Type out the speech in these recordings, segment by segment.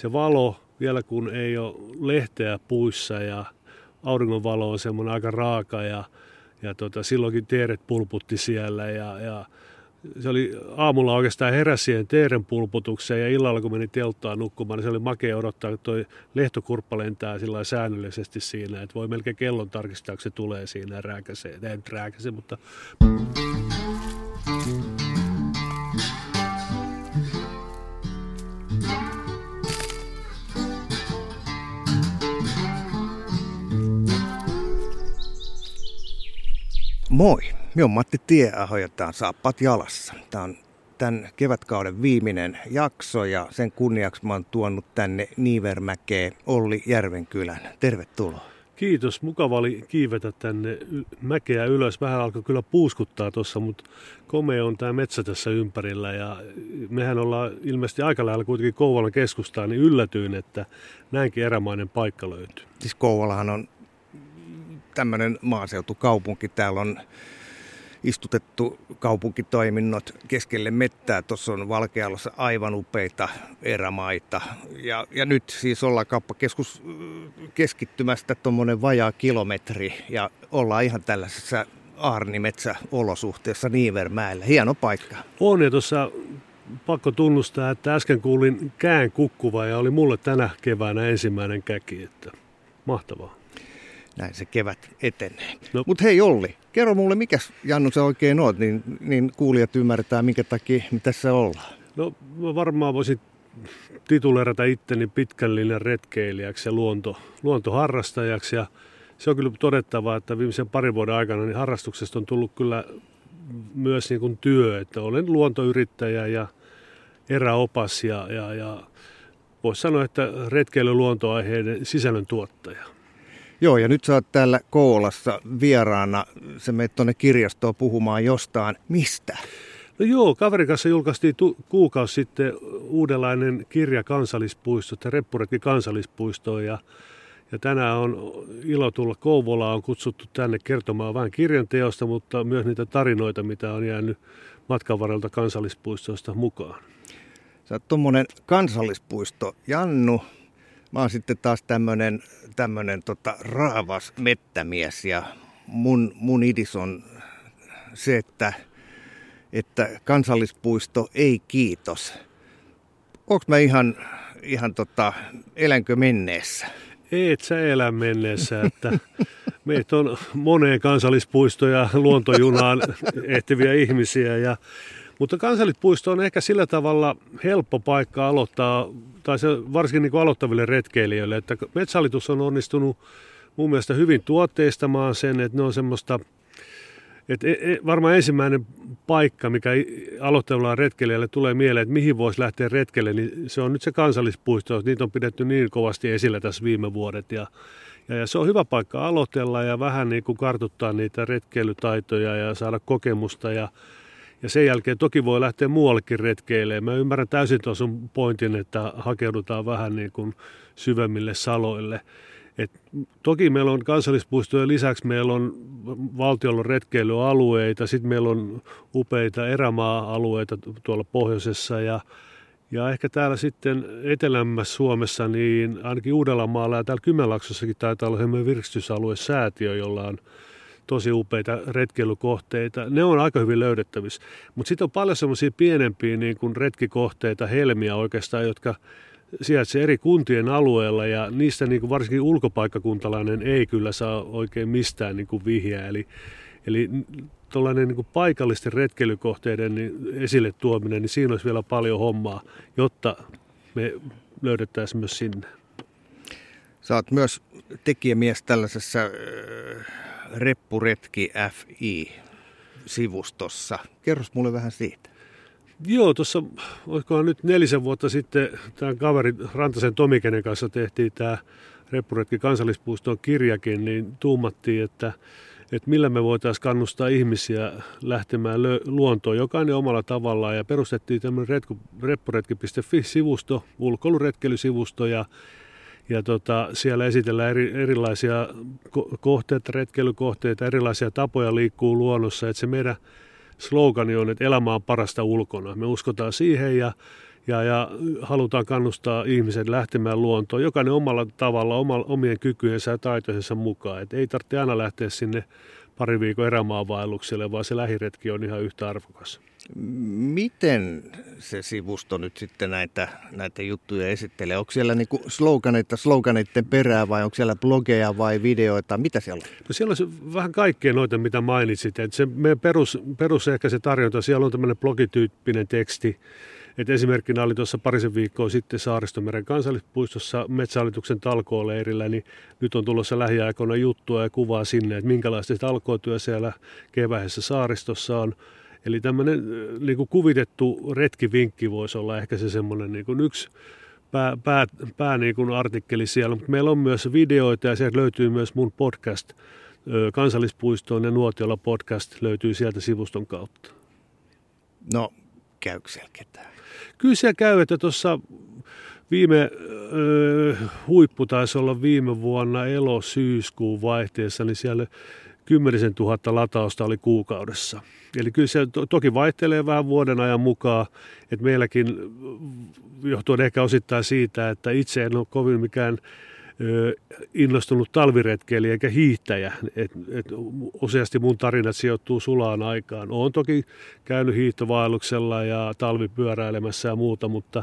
se valo, vielä kun ei ole lehteä puissa ja auringonvalo on semmoinen aika raaka ja, ja tota, silloinkin teeret pulputti siellä ja, ja se oli aamulla oikeastaan heräsi siihen teeren pulputukseen ja illalla kun meni telttaan nukkumaan, niin se oli makea odottaa, että toi lehtokurppa lentää sillä säännöllisesti siinä, että voi melkein kellon tarkistaa, kun se tulee siinä ja rääkäsee. Ei nyt rääkäse, mutta... Moi, minä olen Matti Tieaho ja tämä on Saappat jalassa. Tämä on tämän kevätkauden viimeinen jakso ja sen kunniaksi mä oon tuonut tänne Niivermäkeen Olli Järvenkylän. Tervetuloa. Kiitos, mukava oli kiivetä tänne mäkeä ylös. Vähän alkoi kyllä puuskuttaa tuossa, mutta komea on tämä metsä tässä ympärillä ja mehän ollaan ilmeisesti aika lailla kuitenkin Kouvolan keskustaa, niin yllätyin, että näinkin erämainen paikka löytyy. Siis Kouvolahan on tämmöinen maaseutukaupunki. Täällä on istutettu kaupunkitoiminnot keskelle mettää. Tuossa on Valkealossa aivan upeita erämaita. Ja, ja nyt siis ollaan kauppakeskus keskittymästä tuommoinen vajaa kilometri ja ollaan ihan tällaisessa Aarnimetsä-olosuhteessa Niivermäellä. Hieno paikka. On ja tuossa pakko tunnustaa, että äsken kuulin kään kukkuva ja oli mulle tänä keväänä ensimmäinen käki. Että mahtavaa näin se kevät etenee. No. Mutta hei Olli, kerro mulle, mikä Jannu sä oikein oot, niin, niin kuulijat ymmärtää, minkä takia me tässä ollaan. No mä varmaan voisin titulerata itteni pitkällinen retkeilijäksi ja luonto, luontoharrastajaksi. Ja se on kyllä todettavaa, että viimeisen parin vuoden aikana niin harrastuksesta on tullut kyllä myös niin kuin työ, että olen luontoyrittäjä ja eräopas ja, ja, ja voisi sanoa, että retkeily luontoaiheiden sisällön tuottaja. Joo, ja nyt sä oot täällä Koolassa vieraana. Se menet tuonne kirjastoon puhumaan jostain. Mistä? No joo, kaverin kanssa julkaistiin tu- kuukausi sitten uudenlainen kirja kansallispuistosta, Reppuretki kansallispuistoon. Ja, ja tänään on ilo tulla Kouvolaan, on kutsuttu tänne kertomaan vain kirjan teosta, mutta myös niitä tarinoita, mitä on jäänyt matkan varrelta kansallispuistoista mukaan. Sä oot tuommoinen kansallispuisto Jannu, Mä oon sitten taas tämmönen, tämmönen tota, raavas mettämies ja mun, mun idis on se, että, että kansallispuisto ei kiitos. Onko mä ihan, ihan tota, elänkö menneessä? Et sä elä menneessä, että meitä on moneen kansallispuistoon ja luontojunaan ehtiviä ihmisiä ja mutta kansallispuisto on ehkä sillä tavalla helppo paikka aloittaa, tai se varsinkin niin aloittaville retkeilijöille, että metsähallitus on onnistunut mun mielestä hyvin tuotteistamaan sen, että ne on semmoista, että e, e, varmaan ensimmäinen paikka, mikä aloittavalla retkeilijälle tulee mieleen, että mihin voisi lähteä retkelle, niin se on nyt se kansallispuisto. Niitä on pidetty niin kovasti esillä tässä viime vuodet ja ja, ja se on hyvä paikka aloitella ja vähän niin kuin kartuttaa niitä retkeilytaitoja ja saada kokemusta ja ja sen jälkeen toki voi lähteä muuallekin retkeilemään. Mä ymmärrän täysin tuon sun pointin, että hakeudutaan vähän niin kuin syvemmille saloille. Et toki meillä on kansallispuistojen lisäksi meillä on valtiolla retkeilyalueita, sitten meillä on upeita erämaa-alueita tuolla pohjoisessa ja, ja ehkä täällä sitten etelämmässä Suomessa, niin ainakin Uudellamaalla ja täällä Kymenlaaksossakin taitaa olla semmoinen virkistysaluesäätiö, jolla on tosi upeita retkeilykohteita. Ne on aika hyvin löydettävissä. Mutta sitten on paljon semmoisia pienempiä niin kuin retkikohteita, helmiä oikeastaan, jotka sijaitsee eri kuntien alueella ja niistä niin kuin varsinkin ulkopaikkakuntalainen ei kyllä saa oikein mistään niin kuin vihjeä. Eli, eli tuollainen niin paikallisten retkeilykohteiden niin esille tuominen, niin siinä olisi vielä paljon hommaa, jotta me löydettäisiin myös sinne. Oot myös tekijämies tällaisessa Reppuretki FI-sivustossa. Kerros mulle vähän siitä. Joo, tuossa, olisikohan nyt nelisen vuotta sitten tämän kaverin Rantasen Tomikenen kanssa tehtiin tämä Reppuretki kansallispuiston kirjakin, niin tuumattiin, että, että millä me voitaisiin kannustaa ihmisiä lähtemään luontoon jokainen omalla tavallaan ja perustettiin tämmöinen reppuretki.fi-sivusto, ulkoiluretkelysivusto ja ja tota, siellä esitellään eri, erilaisia kohteita, retkeilykohteita, erilaisia tapoja liikkuu luonnossa. Että se meidän slogani on, että elämä on parasta ulkona. Me uskotaan siihen ja, ja, ja halutaan kannustaa ihmiset lähtemään luontoon, jokainen omalla tavalla, omien kykyjensä ja taitojensa mukaan. Et ei tarvitse aina lähteä sinne pari viikon erämaavaellukselle, vaan se lähiretki on ihan yhtä arvokas. Miten se sivusto nyt sitten näitä, näitä juttuja esittelee? Onko siellä niinku sloganeita sloganeiden perää vai onko siellä blogeja vai videoita? Mitä siellä on? No siellä on vähän kaikkea noita, mitä mainitsit. Et se meidän perus, perus ehkä se tarjonta, siellä on tämmöinen blogityyppinen teksti, et esimerkkinä oli tuossa parisen viikkoa sitten Saaristomeren kansallispuistossa metsähallituksen talkooleirillä, niin nyt on tulossa lähiaikoina juttua ja kuvaa sinne, että minkälaista talkootyö siellä keväisessä saaristossa on. Eli tämmöinen niin kuin kuvitettu retkivinkki voisi olla ehkä se semmoinen niin kuin yksi pää, pää, pää niin kuin artikkeli siellä, mutta meillä on myös videoita ja sieltä löytyy myös mun podcast, kansallispuistoon ja Nuotiolla podcast löytyy sieltä sivuston kautta. No, käykö siellä ketään? Kyllä siellä käy, että tuossa viime ö, huippu taisi olla viime vuonna elo-syyskuun vaihteessa, niin siellä kymmenisen tuhatta latausta oli kuukaudessa. Eli kyllä se to, toki vaihtelee vähän vuoden ajan mukaan, että meilläkin johtuen ehkä osittain siitä, että itse en ole kovin mikään innostunut talviretkeilijä eikä hiihtäjä. Et, et useasti mun tarinat sijoittuu sulaan aikaan. Olen toki käynyt hiihtovaelluksella ja talvipyöräilemässä ja muuta, mutta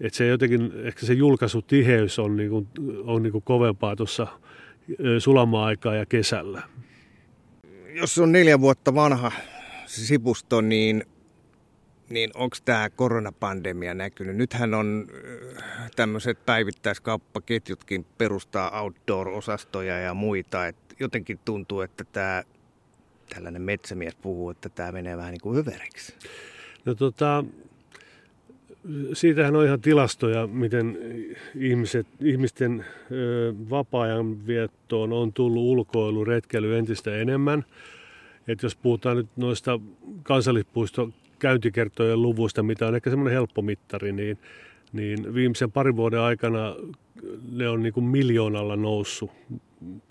et se jotenkin, ehkä se julkaisutiheys on, niinku, on niinku kovempaa tuossa sulama-aikaa ja kesällä. Jos on neljä vuotta vanha sipusto, niin niin onko tämä koronapandemia näkynyt? Nythän on äh, tämmöiset päivittäiskauppaketjutkin perustaa outdoor-osastoja ja muita. Et jotenkin tuntuu, että tämä tällainen metsämies puhuu, että tämä menee vähän niin kuin överiksi. No tota, siitähän on ihan tilastoja, miten ihmiset, ihmisten vapaa-ajan viettoon on tullut ulkoilu, retkeily entistä enemmän. Et jos puhutaan nyt noista kansallispuisto käyntikertojen luvuista, mitä on ehkä semmoinen helppo mittari, niin, niin viimeisen parin vuoden aikana ne on niin kuin miljoonalla noussut,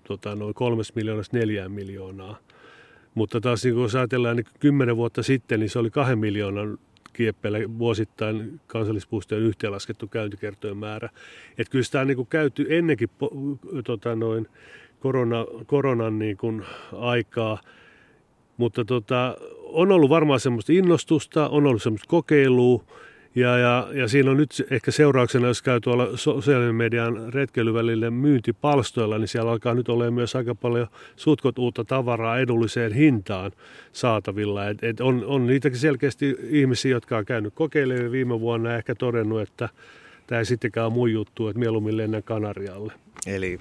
tota, noin kolmes miljoonasta neljään miljoonaa. Mutta taas niin kun ajatellaan niin kymmenen vuotta sitten, niin se oli kahden miljoonan kieppeillä vuosittain kansallispuistojen yhteenlaskettu käyntikertojen määrä. Että kyllä sitä on niin kuin käyty ennenkin tota, noin korona, koronan niin kuin aikaa, mutta tota, on ollut varmaan semmoista innostusta, on ollut semmoista kokeilua, ja, ja, ja siinä on nyt ehkä seurauksena, jos käy tuolla sosiaalisen median retkeilyvälille myyntipalstoilla, niin siellä alkaa nyt olla myös aika paljon sutkot uutta tavaraa edulliseen hintaan saatavilla. Et, et on, on niitäkin selkeästi ihmisiä, jotka on käynyt kokeilemaan viime vuonna ja ehkä todennut, että tämä ei sittenkään ole mun juttu, että mieluummin lennän Kanarialle. Eli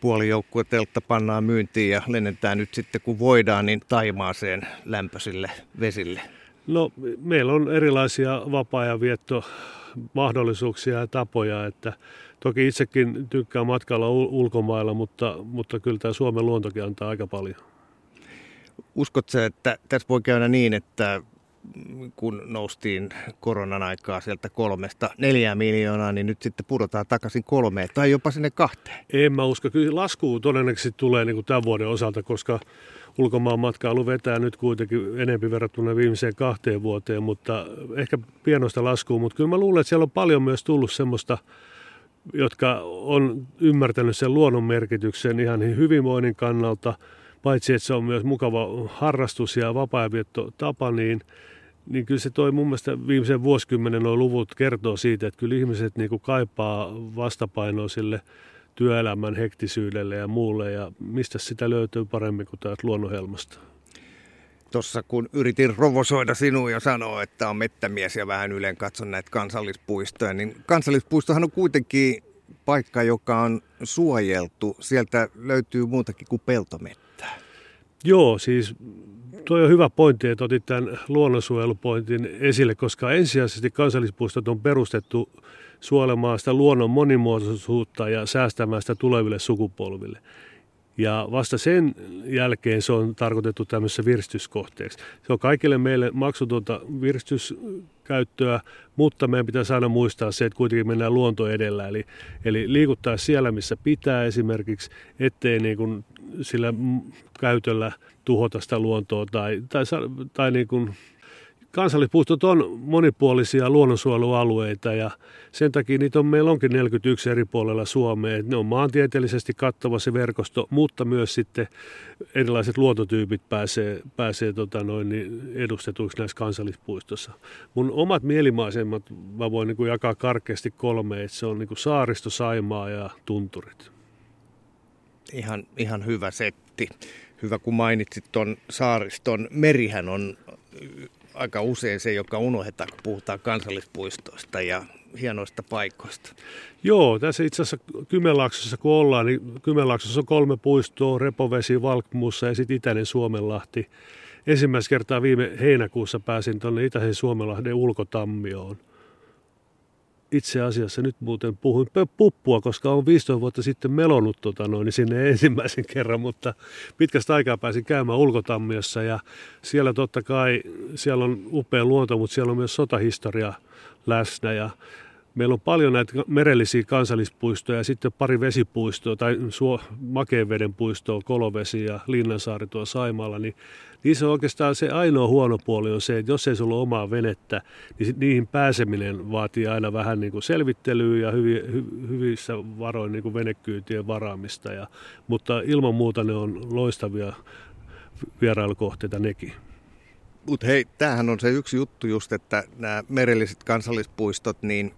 puoli teltta pannaan myyntiin ja lennetään nyt sitten kun voidaan niin Taimaaseen lämpöisille vesille? No meillä on erilaisia vapaa-ajanvietto mahdollisuuksia ja tapoja, että toki itsekin tykkään matkalla ulkomailla, mutta, mutta kyllä tämä Suomen luontokin antaa aika paljon. Uskotko että tässä voi käydä niin, että kun noustiin koronan aikaa sieltä kolmesta neljää miljoonaa, niin nyt sitten pudotaan takaisin kolmeen tai jopa sinne kahteen. En mä usko. Kyllä lasku todennäköisesti tulee niin kuin tämän vuoden osalta, koska ulkomaan matkailu vetää nyt kuitenkin enempi verrattuna viimeiseen kahteen vuoteen, mutta ehkä pienosta laskua. Mutta kyllä mä luulen, että siellä on paljon myös tullut semmoista, jotka on ymmärtänyt sen luonnon merkityksen ihan hyvinvoinnin kannalta, paitsi että se on myös mukava harrastus ja vapaa tapa, niin – niin kyllä se toi mun mielestä viimeisen vuosikymmenen nuo luvut kertoo siitä, että kyllä ihmiset niin kuin kaipaa vastapainoa sille työelämän hektisyydelle ja muulle, ja mistä sitä löytyy paremmin kuin täältä luonnonhelmasta. Tuossa kun yritin rovosoida sinua ja sanoa, että on mettämies ja vähän ylen katson näitä kansallispuistoja, niin kansallispuistohan on kuitenkin paikka, joka on suojeltu. Sieltä löytyy muutakin kuin peltomettää. Joo, siis Tuo on hyvä pointti, että otit tämän luonnonsuojelupointin esille, koska ensisijaisesti kansallispuistot on perustettu suojelemaan sitä luonnon monimuotoisuutta ja säästämään sitä tuleville sukupolville. Ja vasta sen jälkeen se on tarkoitettu tämmöisessä virstyskohteeksi. Se on kaikille meille maksutonta virstyskäyttöä, mutta meidän pitää aina muistaa se, että kuitenkin mennään luonto edellä. Eli, eli liikuttaa siellä, missä pitää esimerkiksi, ettei niin kuin sillä käytöllä tuhota sitä luontoa tai, tai, tai niin kuin kansallispuistot on monipuolisia luonnonsuojelualueita ja sen takia niitä on, meillä onkin 41 eri puolella Suomea. Ne on maantieteellisesti kattava se verkosto, mutta myös sitten erilaiset luontotyypit pääsee, pääsee tota noin, niin edustetuiksi näissä kansallispuistossa. Mun omat mielimaisemmat mä voin niin kuin jakaa karkeasti kolme, että se on niin kuin saaristo, saimaa ja tunturit. Ihan, ihan hyvä setti. Hyvä kun mainitsit tuon saariston. Merihän on aika usein se, joka unohdetaan, kun puhutaan kansallispuistoista ja hienoista paikoista. Joo, tässä itse asiassa Kymenlaaksossa kun ollaan, niin Kymenlaaksossa on kolme puistoa, Repovesi, Valkmuussa ja sitten Itäinen Suomenlahti. Ensimmäistä kertaa viime heinäkuussa pääsin tuonne Itäisen Suomenlahden ulkotammioon – itse asiassa nyt muuten puhuin puppua, koska on 15 vuotta sitten melonut tota noin, niin sinne ensimmäisen kerran, mutta pitkästä aikaa pääsin käymään ulkotammiossa ja siellä totta kai, siellä on upea luonto, mutta siellä on myös sotahistoria läsnä ja Meillä on paljon näitä merellisiä kansallispuistoja ja sitten pari vesipuistoa tai suo, Makeenveden puistoa, Kolovesi ja Linnansaari tuolla Saimaalla, niin niissä on oikeastaan se ainoa huono puoli on se, että jos ei sulla ole omaa venettä, niin niihin pääseminen vaatii aina vähän niin kuin selvittelyä ja hyvi, hy, hyvissä varoin niin kuin venekyytien varaamista. Ja, mutta ilman muuta ne on loistavia vierailukohteita nekin. Mutta hei, tämähän on se yksi juttu just, että nämä merelliset kansallispuistot, niin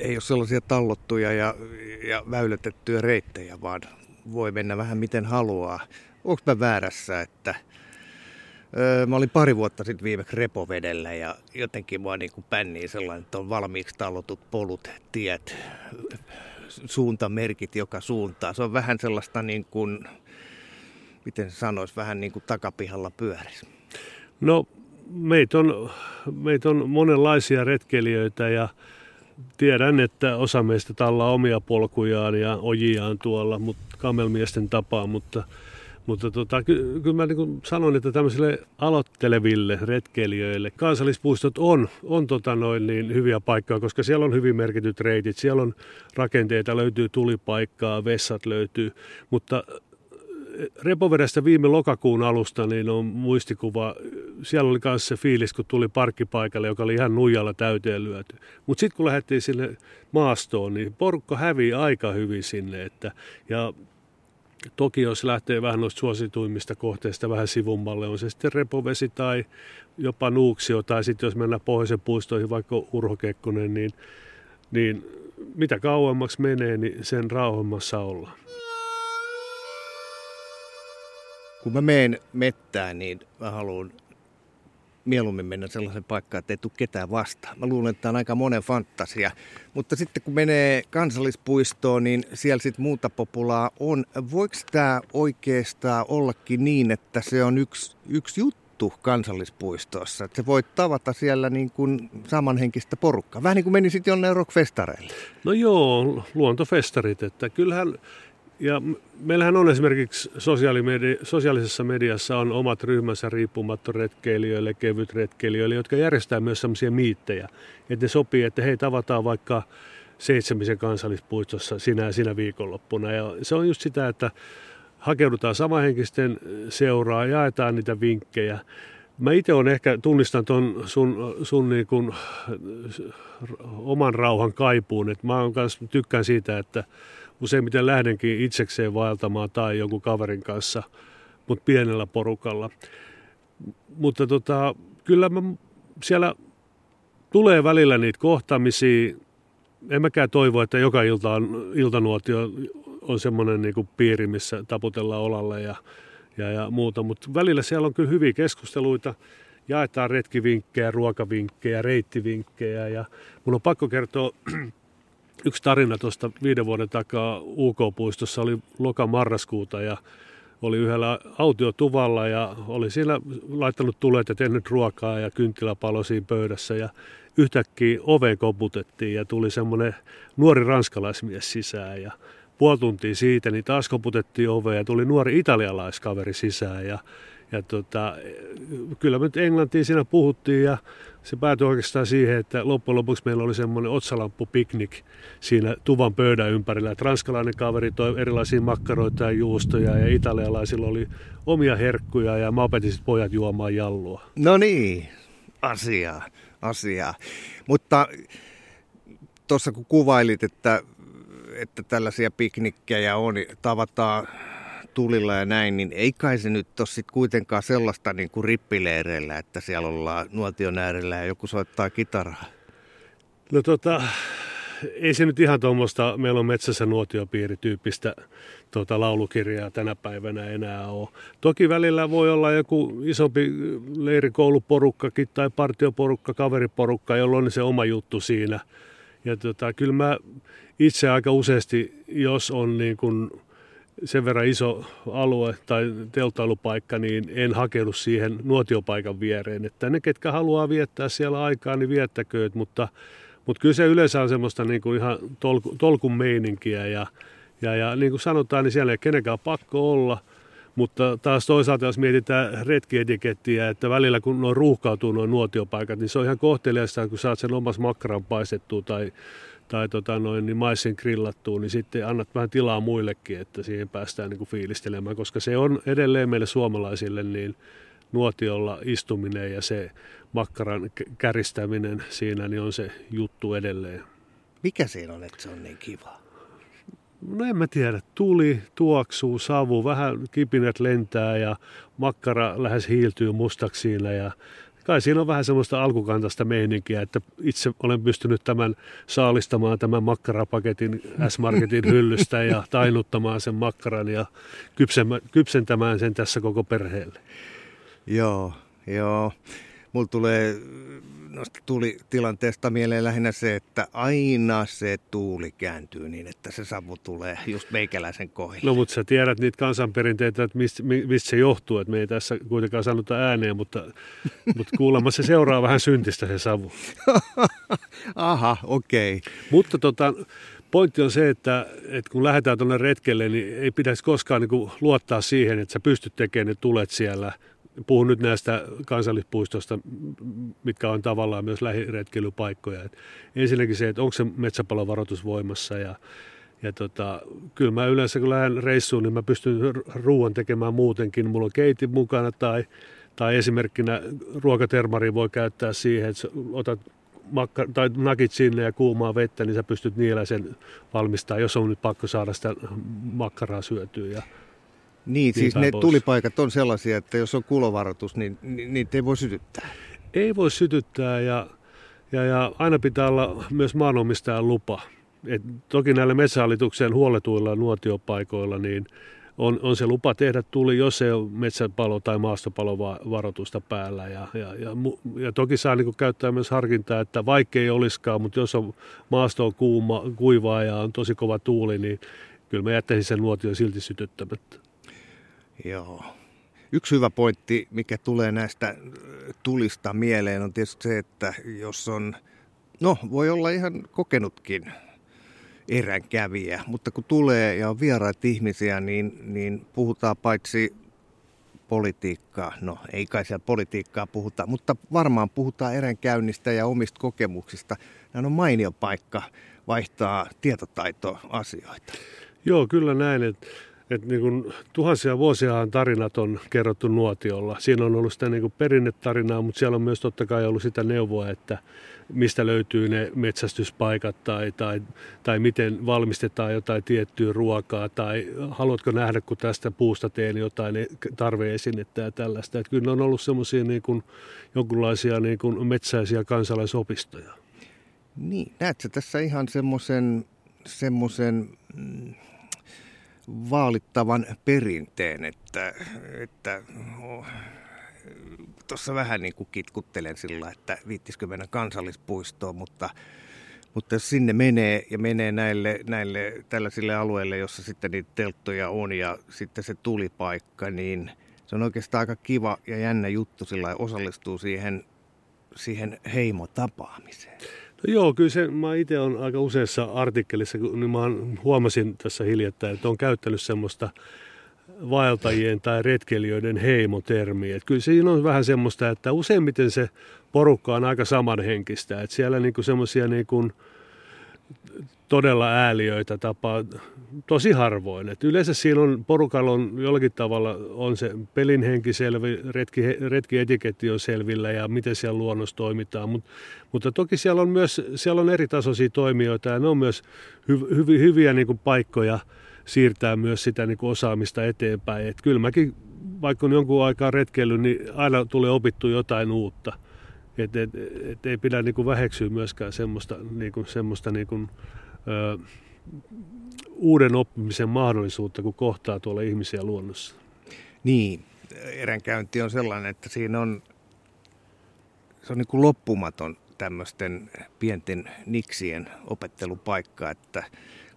ei ole sellaisia tallottuja ja, ja väylätettyjä reittejä, vaan voi mennä vähän miten haluaa. Onko mä väärässä, että öö, mä olin pari vuotta sitten viimeksi repovedellä ja jotenkin mua niin kuin pännii sellainen, että on valmiiksi tallotut polut, tiet, suuntamerkit joka suuntaan. Se on vähän sellaista niin kuin, miten se sanoisi, vähän niin kuin takapihalla pyöris. No meitä on, meitä on monenlaisia retkeilijöitä ja tiedän, että osa meistä tallaa omia polkujaan ja ojiaan tuolla, mutta kamelmiesten tapaa, mutta, mutta tota, ky- kyllä mä niin sanon, että tämmöisille aloitteleville retkeilijöille kansallispuistot on, on tota noin niin hyviä paikkoja, koska siellä on hyvin merkityt reitit, siellä on rakenteita, löytyy tulipaikkaa, vessat löytyy, mutta Repovedestä viime lokakuun alusta niin on muistikuva, siellä oli myös se fiilis, kun tuli parkkipaikalle, joka oli ihan nuijalla täyteen lyöty. Mutta sitten kun lähdettiin sinne maastoon, niin porukka hävii aika hyvin sinne. Että, ja toki jos lähtee vähän noista suosituimmista kohteista vähän sivummalle, on se sitten repovesi tai jopa nuuksio, tai sitten jos mennään pohjoisen puistoihin, vaikka Urho Kekkonen, niin, niin mitä kauemmaksi menee, niin sen rauhemmassa ollaan. Kun mä menen mettään, niin mä haluan mieluummin mennä sellaisen paikkaan, että ei tule ketään vastaan. Mä luulen, että tämä on aika monen fantasia. Mutta sitten kun menee kansallispuistoon, niin siellä sitten muuta populaa on. Voiko tämä oikeastaan ollakin niin, että se on yksi, yksi juttu kansallispuistossa? Että se voi tavata siellä niin kuin samanhenkistä porukkaa. Vähän niin kuin menisit jonne rockfestareille. No joo, luontofestarit. Että kyllähän ja meillähän on esimerkiksi sosiaalimedi- sosiaalisessa mediassa on omat ryhmänsä kevyt retkeilijöille, jotka järjestää myös sellaisia miittejä. Että ne sopii, että hei tavataan vaikka seitsemisen kansallispuistossa sinä ja sinä viikonloppuna. Ja se on just sitä, että hakeudutaan samahenkisten seuraa, jaetaan niitä vinkkejä. Mä itse on ehkä, tunnistan ton sun, sun niin kuin, oman rauhan kaipuun, että mä on kanssa, tykkään siitä, että useimmiten lähdenkin itsekseen vaeltamaan tai jonkun kaverin kanssa, mutta pienellä porukalla. Mutta tota, kyllä mä siellä tulee välillä niitä kohtaamisia. En mäkään toivo, että joka ilta on, iltanuotio on semmoinen niin piiri, missä taputellaan olalle ja, ja, ja muuta. Mutta välillä siellä on kyllä hyviä keskusteluita. Jaetaan retkivinkkejä, ruokavinkkejä, reittivinkkejä ja mun on pakko kertoa yksi tarina tuosta viiden vuoden takaa UK-puistossa oli loka-marraskuuta ja oli yhdellä autiotuvalla ja oli siellä laittanut tulet ja tehnyt ruokaa ja kynttiläpalo siinä pöydässä ja yhtäkkiä ove koputettiin ja tuli semmoinen nuori ranskalaismies sisään ja puoli tuntia siitä niin taas koputettiin ove ja tuli nuori italialaiskaveri sisään ja ja tota, kyllä me nyt englantia siinä puhuttiin ja se päätyi oikeastaan siihen, että loppujen lopuksi meillä oli semmoinen otsalamppu-piknik siinä tuvan pöydän ympärillä. Et ranskalainen kaveri toi erilaisia makkaroita ja juustoja ja italialaisilla oli omia herkkuja ja mä opetin pojat juomaan jallua. No niin, asiaa. asiaa. Mutta tuossa kun kuvailit, että, että tällaisia piknikkejä on, tavataan tulilla ja näin, niin ei kai se nyt ole sit kuitenkaan sellaista niin kuin rippileireillä, että siellä ollaan nuotion äärellä ja joku soittaa kitaraa. No tota, ei se nyt ihan tuommoista, meillä on metsässä nuotiopiirityyppistä tuota, laulukirjaa tänä päivänä enää ole. Toki välillä voi olla joku isompi leirikouluporukkakin tai partioporukka, kaveriporukka, jolla on se oma juttu siinä. Ja tota, kyllä mä itse aika useasti, jos on niin kuin sen verran iso alue tai teltailupaikka, niin en hakeudu siihen nuotiopaikan viereen. Että ne, ketkä haluaa viettää siellä aikaa, niin viettäkööt, mutta, mutta kyllä se yleensä on semmoista niin kuin ihan tolku, tolkun meininkiä ja, ja, ja niin kuin sanotaan, niin siellä ei kenenkään pakko olla. Mutta taas toisaalta, jos mietitään retkietikettiä, että välillä kun nuo ruuhkautuu nuo nuotiopaikat, niin se on ihan kohteliasta, kun saat sen omas makkaran paistettua tai tai tota noin, niin maissin grillattua, niin sitten annat vähän tilaa muillekin, että siihen päästään niin kuin fiilistelemään, koska se on edelleen meille suomalaisille niin nuotiolla istuminen ja se makkaran käristäminen siinä niin on se juttu edelleen. Mikä siinä on, että se on niin kiva? No en mä tiedä. Tuli, tuoksuu, savu, vähän kipinät lentää ja makkara lähes hiiltyy mustaksi siinä ja kai siinä on vähän semmoista alkukantaista meininkiä, että itse olen pystynyt tämän saalistamaan tämän makkarapaketin S-Marketin hyllystä ja tainuttamaan sen makkaran ja kypsentämään sen tässä koko perheelle. Joo, joo. Mulla tulee noista tuli tilanteesta mieleen lähinnä se, että aina se tuuli kääntyy niin, että se savu tulee just meikäläisen kohdille. No mutta sä tiedät niitä kansanperinteitä, että mistä, mistä se johtuu, että me ei tässä kuitenkaan sanota ääneen, mutta, mutta kuulemma se seuraa vähän syntistä se savu. Aha, okei. Okay. Mutta tota, pointti on se, että, että kun lähdetään tuonne retkelle, niin ei pitäisi koskaan niin luottaa siihen, että sä pystyt tekemään ne tulet siellä – puhun nyt näistä kansallispuistoista, mitkä on tavallaan myös lähiretkeilypaikkoja. Et ensinnäkin se, että onko se metsäpalovaroitus voimassa ja, ja tota, kyllä mä yleensä kun lähden reissuun, niin mä pystyn ruoan tekemään muutenkin. Mulla on keiti mukana tai, tai esimerkkinä ruokatermari voi käyttää siihen, että otat makka, tai nakit sinne ja kuumaa vettä, niin sä pystyt niillä sen valmistaa, jos on nyt pakko saada sitä makkaraa syötyä. Ja niin, siis ne pois. tulipaikat on sellaisia, että jos on kulovaroitus, niin, niin niitä ei voi sytyttää. Ei voi sytyttää ja, ja, ja aina pitää olla myös maanomistajan lupa. Et toki näillä metsähallituksen huoletuilla nuotiopaikoilla niin on, on se lupa tehdä tuli, jos ei ole metsäpalo- tai maastopalovaroitusta päällä. Ja, ja, ja, ja toki saa niin käyttää myös harkintaa, että vaikka ei olisikaan, mutta jos on maasto on kuuma, kuivaa ja on tosi kova tuuli, niin kyllä mä jättäisin sen nuotion silti sytyttämättä. Joo. Yksi hyvä pointti, mikä tulee näistä äh, tulista mieleen, on tietysti se, että jos on, no voi olla ihan kokenutkin eränkävijä, mutta kun tulee ja on vieraita ihmisiä, niin, niin puhutaan paitsi politiikkaa, no ei kai siellä politiikkaa puhuta, mutta varmaan puhutaan eränkäynnistä ja omista kokemuksista. Nämä on mainio paikka vaihtaa tietotaitoasioita. Joo, kyllä näin. Että että niin kuin, tuhansia vuosiahan tarinat on kerrottu nuotiolla. Siinä on ollut sitä niin kuin perinnetarinaa, mutta siellä on myös totta kai ollut sitä neuvoa, että mistä löytyy ne metsästyspaikat tai, tai, tai miten valmistetaan jotain tiettyä ruokaa tai haluatko nähdä, kun tästä puusta teen jotain tarveesinettä ja tällaista. Että kyllä ne on ollut semmoisia niin jonkinlaisia niin kuin metsäisiä kansalaisopistoja. Niin, näetkö tässä ihan semmoisen semmoisen mm, vaalittavan perinteen, että, että oh, tuossa vähän niin kuin kitkuttelen sillä, että viittisikö mennä kansallispuistoon, mutta, mutta jos sinne menee ja menee näille, näille tällaisille alueille, jossa sitten niitä telttoja on ja sitten se tulipaikka, niin se on oikeastaan aika kiva ja jännä juttu sillä osallistuu siihen, siihen heimotapaamiseen. No joo, kyllä se, mä itse olen aika useassa artikkelissa, niin mä huomasin tässä hiljattain, että on käyttänyt semmoista vaeltajien tai retkeilijöiden heimotermiä. Että kyllä siinä on vähän semmoista, että useimmiten se porukka on aika samanhenkistä. Että siellä niinku semmoisia niinku, todella ääliöitä tapaa tosi harvoin. Et yleensä siinä on, porukalla on jollakin tavalla on se pelin henki selvi, retki, retkietiketti on selvillä ja miten siellä luonnossa toimitaan. Mut, mutta toki siellä on myös siellä on eri tasoisia toimijoita ja ne on myös hy, hy, hyviä niin kuin paikkoja siirtää myös sitä niin kuin osaamista eteenpäin. Et kyllä mäkin, vaikka on jonkun aikaa retkeily, niin aina tulee opittu jotain uutta. Et, et, et ei pidä niin kuin väheksyä myöskään semmoista, niin kuin, semmoista niin kuin, ö, uuden oppimisen mahdollisuutta, kun kohtaa tuolla ihmisiä luonnossa. Niin, eränkäynti on sellainen, että siinä on, se on niin kuin loppumaton tämmöisten pienten niksien opettelupaikka, että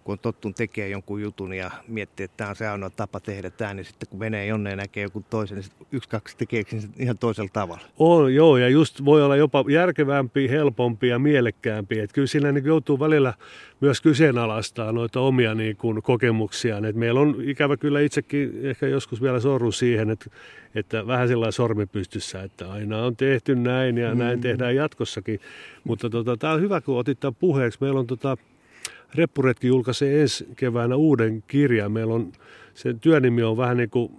kun on tottun tekemään jonkun jutun ja miettii, että tämä on se ainoa tapa tehdä tämä, niin sitten kun menee jonne ja näkee joku toisen, niin yksi, kaksi tekee sen ihan toisella tavalla. On, joo, ja just voi olla jopa järkevämpi, helpompi ja mielekkäämpi. Että kyllä siinä niin joutuu välillä myös kyseenalaistaa noita omia niin kuin, kokemuksiaan. Et meillä on ikävä kyllä itsekin ehkä joskus vielä sorru siihen, että, että vähän sellainen sormi pystyssä, että aina on tehty näin ja mm. näin tehdään jatkossakin. Mutta tota, tämä on hyvä, kun otit tämän puheeksi. Meillä on tota, Reppuretki julkaisee ensi keväänä uuden kirjan. Meillä on, sen työnimi on vähän niin kuin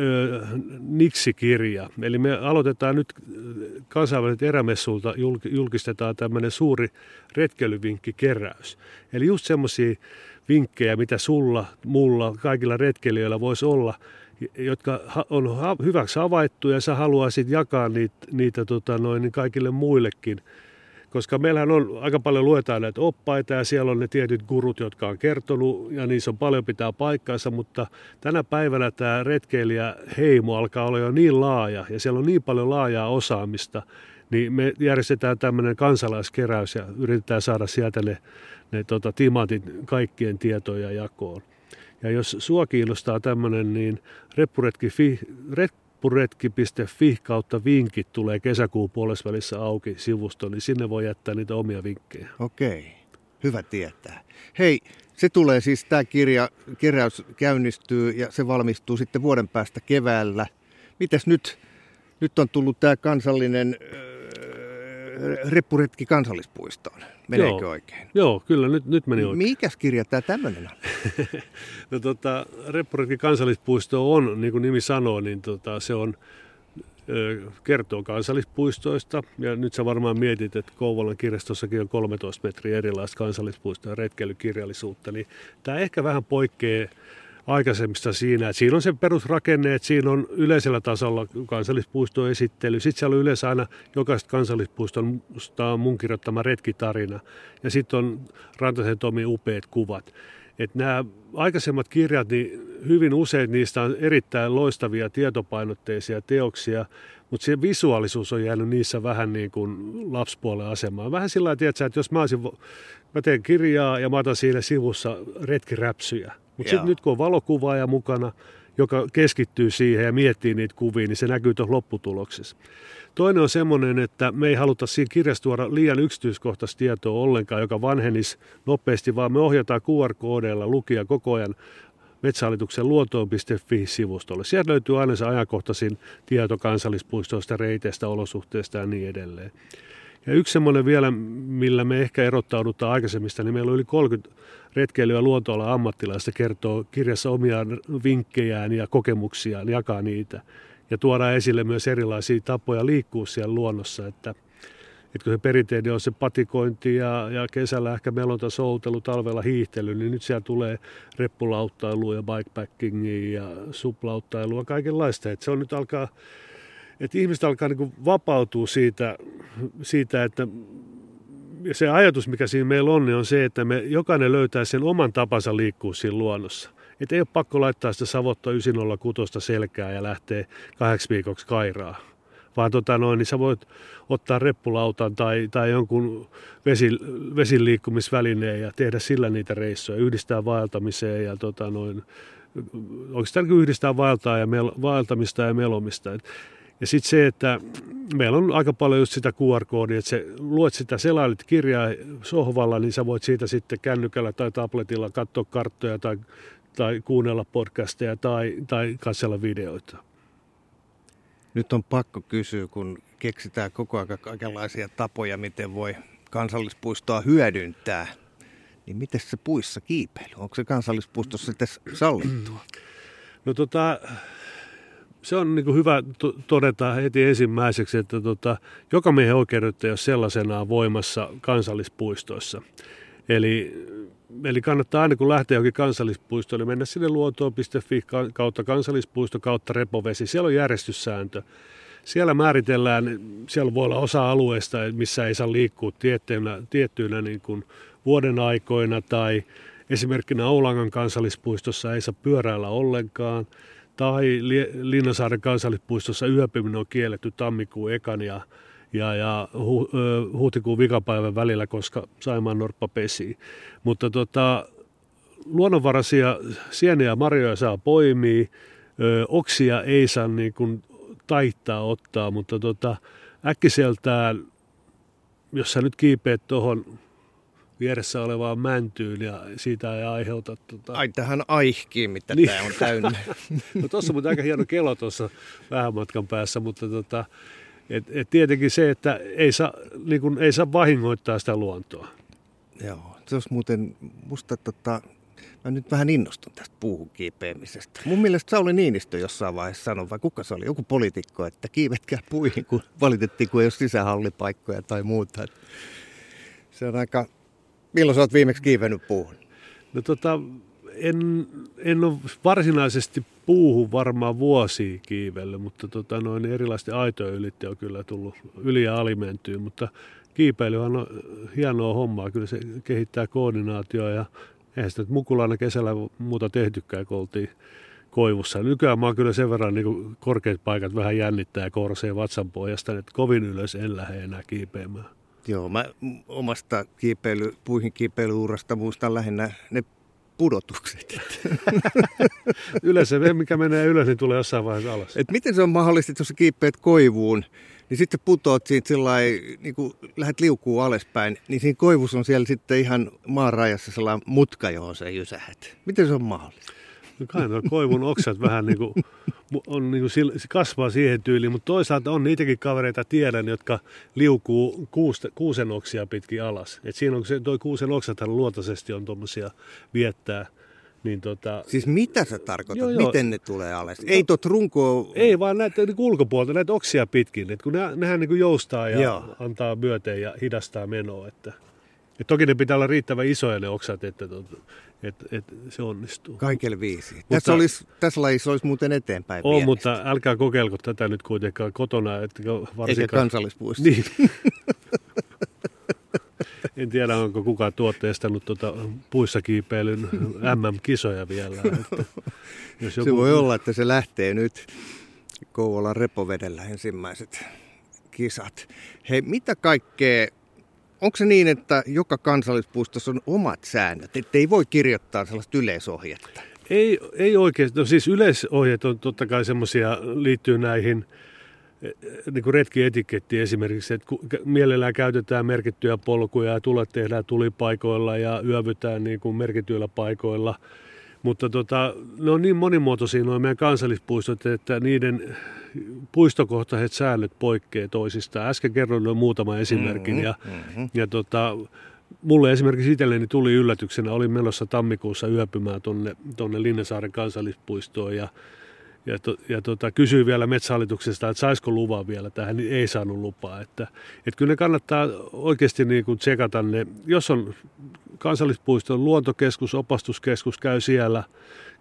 ö, Niksi-kirja. Eli me aloitetaan nyt kansainväliset erämessulta, julkistetaan tämmöinen suuri retkeilyvinkkikeräys. Eli just semmoisia vinkkejä, mitä sulla, mulla, kaikilla retkeilijöillä voisi olla, jotka on hyväksi havaittu ja sä haluaisit jakaa niitä, niitä tota noin, kaikille muillekin – koska meillähän on aika paljon luetaan näitä oppaita ja siellä on ne tietyt gurut, jotka on kertonut ja niissä on paljon pitää paikkaansa, mutta tänä päivänä tämä retkeilijä heimo alkaa olla jo niin laaja ja siellä on niin paljon laajaa osaamista, niin me järjestetään tämmöinen kansalaiskeräys ja yritetään saada sieltä ne, ne tota, timantit kaikkien tietoja jakoon. Ja jos sua kiinnostaa tämmöinen, niin reppuretki, ret, loppuretki.fi kautta vinkit tulee kesäkuun puolesvälissä auki sivusto, niin sinne voi jättää niitä omia vinkkejä. Okei, hyvä tietää. Hei, se tulee siis, tämä kirja, keräys käynnistyy ja se valmistuu sitten vuoden päästä keväällä. Mitäs nyt? Nyt on tullut tämä kansallinen reppuretki kansallispuistoon. Meneekö Joo. oikein? Joo, kyllä, nyt, nyt meni oikein. Mikäs kirja tämä tämmöinen on? no tota, Reppuretki kansallispuisto on, niin kuin nimi sanoo, niin tota, se on kertoo kansallispuistoista. Ja nyt sä varmaan mietit, että Kouvolan kirjastossakin on 13 metriä erilaista kansallispuistoa ja retkeilykirjallisuutta. Niin tämä ehkä vähän poikkeaa aikaisemmista siinä, että siinä on se perusrakenne, että siinä on yleisellä tasolla kansallispuiston esittely. Sitten siellä on yleensä aina jokaisesta kansallispuistosta mun kirjoittama retkitarina. Ja sitten on Rantasen Tomi upeat kuvat. Että nämä aikaisemmat kirjat, niin hyvin usein niistä on erittäin loistavia tietopainotteisia teoksia, mutta se visuaalisuus on jäänyt niissä vähän niin kuin lapspuolen asemaan. Vähän sillä tavalla, että jos mä, olisin, mä teen kirjaa ja mä otan siinä sivussa retkiräpsyjä, mutta sitten nyt kun on valokuvaaja mukana, joka keskittyy siihen ja miettii niitä kuvia, niin se näkyy tuossa lopputuloksessa. Toinen on semmoinen, että me ei haluta siinä kirjassa tuoda liian yksityiskohtaista tietoa ollenkaan, joka vanhenisi nopeasti, vaan me ohjataan QR-koodeilla lukija koko ajan Metsähallituksen luontoon.fi-sivustolle. Sieltä löytyy aina se ajankohtaisin tieto kansallispuistoista, reiteistä, olosuhteista ja niin edelleen. Ja yksi semmoinen vielä, millä me ehkä erottaudutaan aikaisemmista, niin meillä on yli 30 retkeily- ja luontoalan ammattilaista kertoo kirjassa omia vinkkejään ja kokemuksiaan, jakaa niitä. Ja tuoda esille myös erilaisia tapoja liikkua siellä luonnossa, että, että kun se perinteinen on se patikointi ja, ja kesällä ehkä melonta soutelu, talvella hiihtely, niin nyt siellä tulee reppulauttailua ja bikepackingia ja suplauttailua, kaikenlaista. Että se on nyt alkaa että ihmiset alkaa niin vapautua siitä, siitä, että se ajatus, mikä siinä meillä on, niin on se, että me jokainen löytää sen oman tapansa liikkua siinä luonnossa. Että ei ole pakko laittaa sitä Savotta 906 selkää ja lähteä kahdeksi viikoksi kairaa. Vaan tota noin, niin sä voit ottaa reppulautan tai, tai jonkun vesi, vesin liikkumisvälineen ja tehdä sillä niitä reissuja, yhdistää vaeltamiseen ja tota noin, oikeastaan yhdistää vaeltaa ja mel, vaeltamista ja melomista. Et ja sitten se, että meillä on aika paljon just sitä QR-koodia, että se, luet sitä, selailit kirjaa sohvalla, niin sä voit siitä sitten kännykällä tai tabletilla katsoa karttoja tai, tai kuunnella podcasteja tai, tai katsella videoita. Nyt on pakko kysyä, kun keksitään koko ajan kaikenlaisia tapoja, miten voi kansallispuistoa hyödyntää, niin miten se puissa kiipeily? Onko se kansallispuistossa sitten sallittua? No tota, se on niin hyvä todeta heti ensimmäiseksi, että tota, joka miehen oikeudet ei ole sellaisenaan voimassa kansallispuistoissa. Eli, eli kannattaa aina kun lähtee johonkin kansallispuistoon, niin mennä sinne luontoon.fi kautta kansallispuisto kautta repovesi. Siellä on järjestyssääntö. Siellä määritellään, siellä voi olla osa alueesta, missä ei saa liikkua tiettyinä, tiettyinä niin kuin vuoden aikoina tai esimerkkinä Oulangan kansallispuistossa ei saa pyöräillä ollenkaan – tai Linnansaaren kansallispuistossa yöpyminen on kielletty tammikuun ekan ja, ja, ja hu, huhtikuun vikapäivän välillä, koska Saimaan norppa pesii. Mutta tota, luonnonvaraisia sieniä ja marjoja saa poimia, ö, oksia ei saa niin kuin taittaa ottaa, mutta tota, äkkiseltään, jos sä nyt kiipeät tuohon vieressä olevaan mäntyyn ja siitä ei aiheuta... Tota... Ai tähän aihkiin, mitä niin. tämä on täynnä. no tuossa on aika hieno kelo tuossa vähän matkan päässä, mutta tota, et, et tietenkin se, että ei saa, niin kun, ei saa vahingoittaa sitä luontoa. Joo, se olisi muuten, musta tota, mä nyt vähän innostun tästä puuhun kiipeämisestä. Mun mielestä Sauli Niinistö jossain vaiheessa sanoi, vai kuka se oli, joku poliitikko, että kiivetkää puihin, kun valitettiin, kun ei ole sisähallipaikkoja tai muuta. Se on aika Milloin sä oot viimeksi kiivennyt puuhun? No tota, en, en ole varsinaisesti puuhun varmaan vuosia kiivellyt, mutta tota, noin erilaisten aitojen ylitte on kyllä tullut yli- ja alimentyy, mutta kiipeily on hienoa hommaa, kyllä se kehittää koordinaatioa ja eihän sitä mukulana kesällä muuta tehtykään, kun oltiin koivussa. Nykyään mä oon kyllä sen verran niin korkeat paikat vähän jännittää ja korsee vatsan pohjasta, että kovin ylös en lähde enää kiipeämään. Joo, mä omasta kiipeily, puihin kiipeilyurasta muistan lähinnä ne pudotukset. Yleensä se, mikä menee ylös, niin tulee jossain vaiheessa alas. Et miten se on mahdollista, että jos kiipeät koivuun, niin sitten putoat siitä sillä niin kun lähdet liukuu alaspäin, niin siinä koivussa on siellä sitten ihan maan rajassa sellainen mutka, johon sä jysähät. Miten se on mahdollista? No kai nuo koivun oksat vähän niin kuin, on niin kuin, kasvaa siihen tyyliin, mutta toisaalta on niitäkin kavereita tiedän, jotka liukuu kuuste, kuusen oksia pitkin alas. Et siinä on se, toi kuusen oksathan luontaisesti on tuommoisia viettää. Niin tota... Siis mitä sä tarkoitat? Joo, joo. Miten ne tulee alas? No, ei tot runkoa... Ei, vaan näitä niin ulkopuolelta, näitä oksia pitkin. Et kun ne, nehän niin kuin joustaa ja joo. antaa myöteen ja hidastaa menoa. Että, et toki ne pitää olla riittävän isoja ne oksat, että, että, että se onnistuu. Kaikille viisi. Mutta, tässä, olisi, tässä lajissa olisi muuten eteenpäin On, mutta älkää kokeilko tätä nyt kuitenkaan kotona. Että varsinkaan... Eikä kansallispuisto. Niin. en tiedä, onko kukaan tuotteestanut tuota puissa kiipeilyn MM-kisoja vielä. Että jos joku... Se voi olla, että se lähtee nyt Kouvolan repovedellä ensimmäiset kisat. Hei, mitä kaikkea onko se niin, että joka kansallispuistossa on omat säännöt, että ei voi kirjoittaa sellaista yleisohjetta? Ei, ei oikein. No siis yleisohjeet on totta kai semmoisia, liittyy näihin eh, niin kuin esimerkiksi, että mielellään käytetään merkittyjä polkuja ja tulet tehdään tulipaikoilla ja yövytään niin kuin merkityillä paikoilla. Mutta tota, ne on niin monimuotoisia nuo meidän kansallispuistot, että niiden puistokohtaiset säännöt poikkeaa toisistaan. Äsken kerroin noin muutama esimerkin mm-hmm, ja, mm-hmm. ja tota, mulle esimerkiksi itselleni tuli yllätyksenä, olin menossa tammikuussa yöpymään tuonne, tuonne Linnesaaren kansallispuistoon ja ja, to, ja tota, kysyi vielä metsähallituksesta, että saisiko luvan vielä tähän, niin ei saanut lupaa. Että, että kyllä ne kannattaa oikeasti niin kuin tsekata ne, jos on kansallispuiston luontokeskus, opastuskeskus käy siellä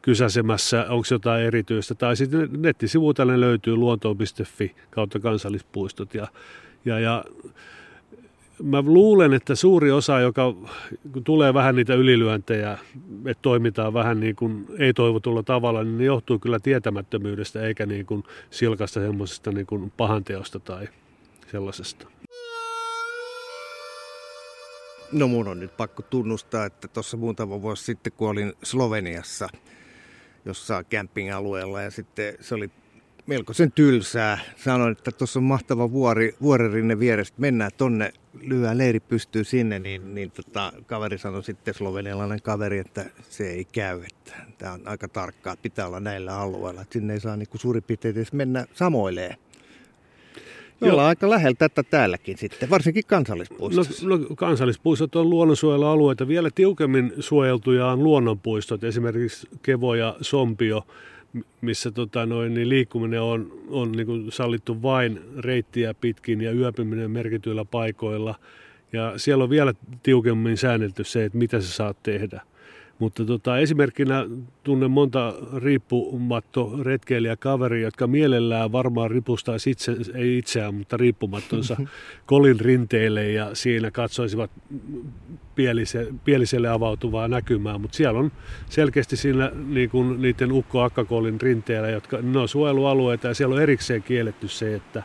kysäsemässä, onko jotain erityistä. Tai sitten nettisivuilta ne löytyy luontoon.fi kautta kansallispuistot. Ja, ja, ja mä luulen, että suuri osa, joka kun tulee vähän niitä ylilyöntejä, että toimitaan vähän niin kuin ei-toivotulla tavalla, niin ne johtuu kyllä tietämättömyydestä eikä niin kuin silkasta semmoisesta niin kuin pahanteosta tai sellaisesta. No mun on nyt pakko tunnustaa, että tuossa muutama vuosi sitten, kun olin Sloveniassa jossain camping-alueella ja sitten se oli melkoisen tylsää. Sanoin, että tuossa on mahtava vuori, vuoririnne vieressä, mennään tonne, lyö leiri pystyy sinne, niin, niin tota, kaveri sanoi sitten, slovenialainen kaveri, että se ei käy, että tämä on aika tarkkaa, pitää olla näillä alueilla, että sinne ei saa niinku suurin piirtein edes mennä samoilleen. Me ollaan aika lähellä tätä täälläkin sitten, varsinkin kansallispuistossa. No, no kansallispuistot on luonnonsuojelualueita. Vielä tiukemmin suojeltuja on luonnonpuistot, esimerkiksi Kevo ja Sompio, missä tota noin, niin liikkuminen on, on niin kuin sallittu vain reittiä pitkin ja yöpyminen merkityillä paikoilla. Ja siellä on vielä tiukemmin säännelty se, että mitä sä saat tehdä. Mutta tota, esimerkkinä tunnen monta riippumatto retkeilijäkaveria, jotka mielellään varmaan ripustaisi itse, ei itseään, mutta riippumattonsa kolin rinteille ja siinä katsoisivat pielise, pieliselle avautuvaa näkymää. Mutta siellä on selkeästi siinä niin kuin niiden ukko-akkakolin rinteillä, jotka ne on suojelualueita ja siellä on erikseen kielletty se, että,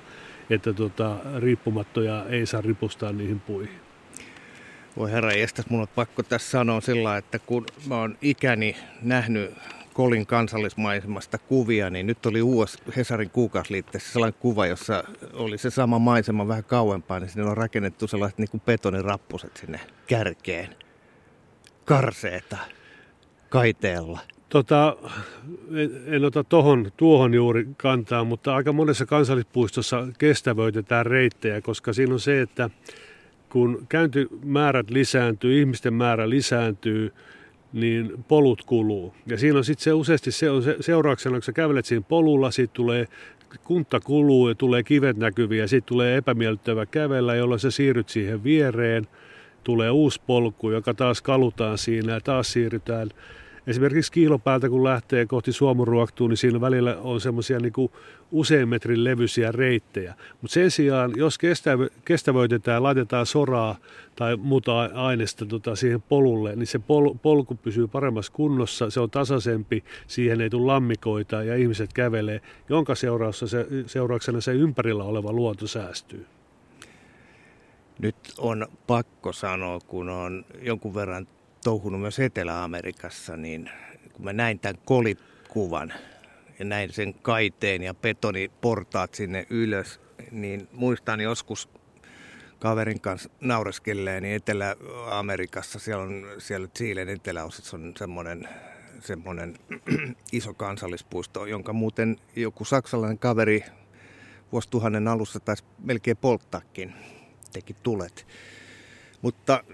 että tota, riippumattoja ei saa ripustaa niihin puihin. Voi herra jestas, mun on pakko tässä sanoa sillä, että kun mä oon ikäni nähnyt Kolin kansallismaisemasta kuvia, niin nyt oli uusi Hesarin kuukausliitteessä sellainen kuva, jossa oli se sama maisema vähän kauempaa, niin sinne on rakennettu sellaiset niin kuin betonirappuset sinne kärkeen. Karseeta, kaiteella. Tota, en, en ota tohon, tuohon juuri kantaa, mutta aika monessa kansallispuistossa kestävöitetään reittejä, koska siinä on se, että kun käyntimäärät lisääntyy, ihmisten määrä lisääntyy, niin polut kuluu. Ja siinä on sitten se useasti se on se, seurauksena, kun sä kävelet siinä polulla, siitä tulee kunta kuluu ja tulee kivet näkyviä, sitten tulee epämiellyttävä kävellä, jolloin sä siirryt siihen viereen, tulee uusi polku, joka taas kalutaan siinä ja taas siirrytään Esimerkiksi kiilopäältä, kun lähtee kohti Suomuruoktuun, niin siinä välillä on semmoisia niin usein metrin levyisiä reittejä. Mutta sen sijaan, jos kestävöitetään, laitetaan soraa tai muuta aineesta tota, siihen polulle, niin se pol- polku pysyy paremmassa kunnossa, se on tasaisempi, siihen ei tule lammikoita ja ihmiset kävelee, jonka se, seurauksena se ympärillä oleva luonto säästyy. Nyt on pakko sanoa, kun on jonkun verran touhunut myös Etelä-Amerikassa, niin kun mä näin tämän kolikuvan ja näin sen kaiteen ja betoniportaat sinne ylös, niin muistan joskus kaverin kanssa naureskelleen, niin Etelä-Amerikassa, siellä on siellä Chilen eteläosassa on semmoinen semmoinen iso kansallispuisto, jonka muuten joku saksalainen kaveri vuosituhannen alussa taisi melkein polttaakin, teki tulet. Mutta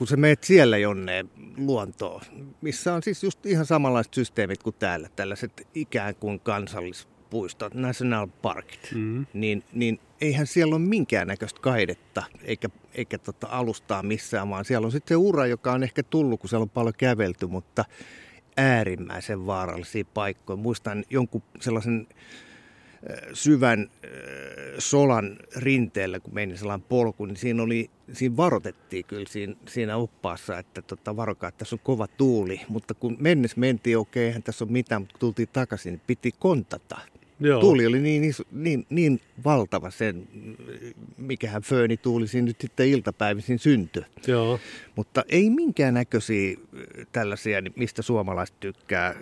kun sä meet siellä jonne luontoon, missä on siis just ihan samanlaiset systeemit kuin täällä, tällaiset ikään kuin kansallispuistot, national parkit, mm-hmm. niin, niin eihän siellä ole minkäännäköistä kaidetta eikä, eikä tota alustaa missään, vaan siellä on sitten se ura, joka on ehkä tullut, kun siellä on paljon kävelty, mutta äärimmäisen vaarallisia paikkoja. Muistan jonkun sellaisen syvän solan rinteellä, kun meni sellainen polku, niin siinä, oli, siinä varoitettiin kyllä siinä, siinä oppaassa, että tota, varokaa, että tässä on kova tuuli. Mutta kun mennessä mentiin, okei, okay, eihän tässä ole mitään, mutta kun tultiin takaisin, niin piti kontata. Joo. Tuuli oli niin, iso, niin, niin valtava sen, mikähän fööni tuuli siinä nyt sitten iltapäivisin syntyi. Joo. Mutta ei minkään näköisiä tällaisia, mistä suomalaiset tykkää,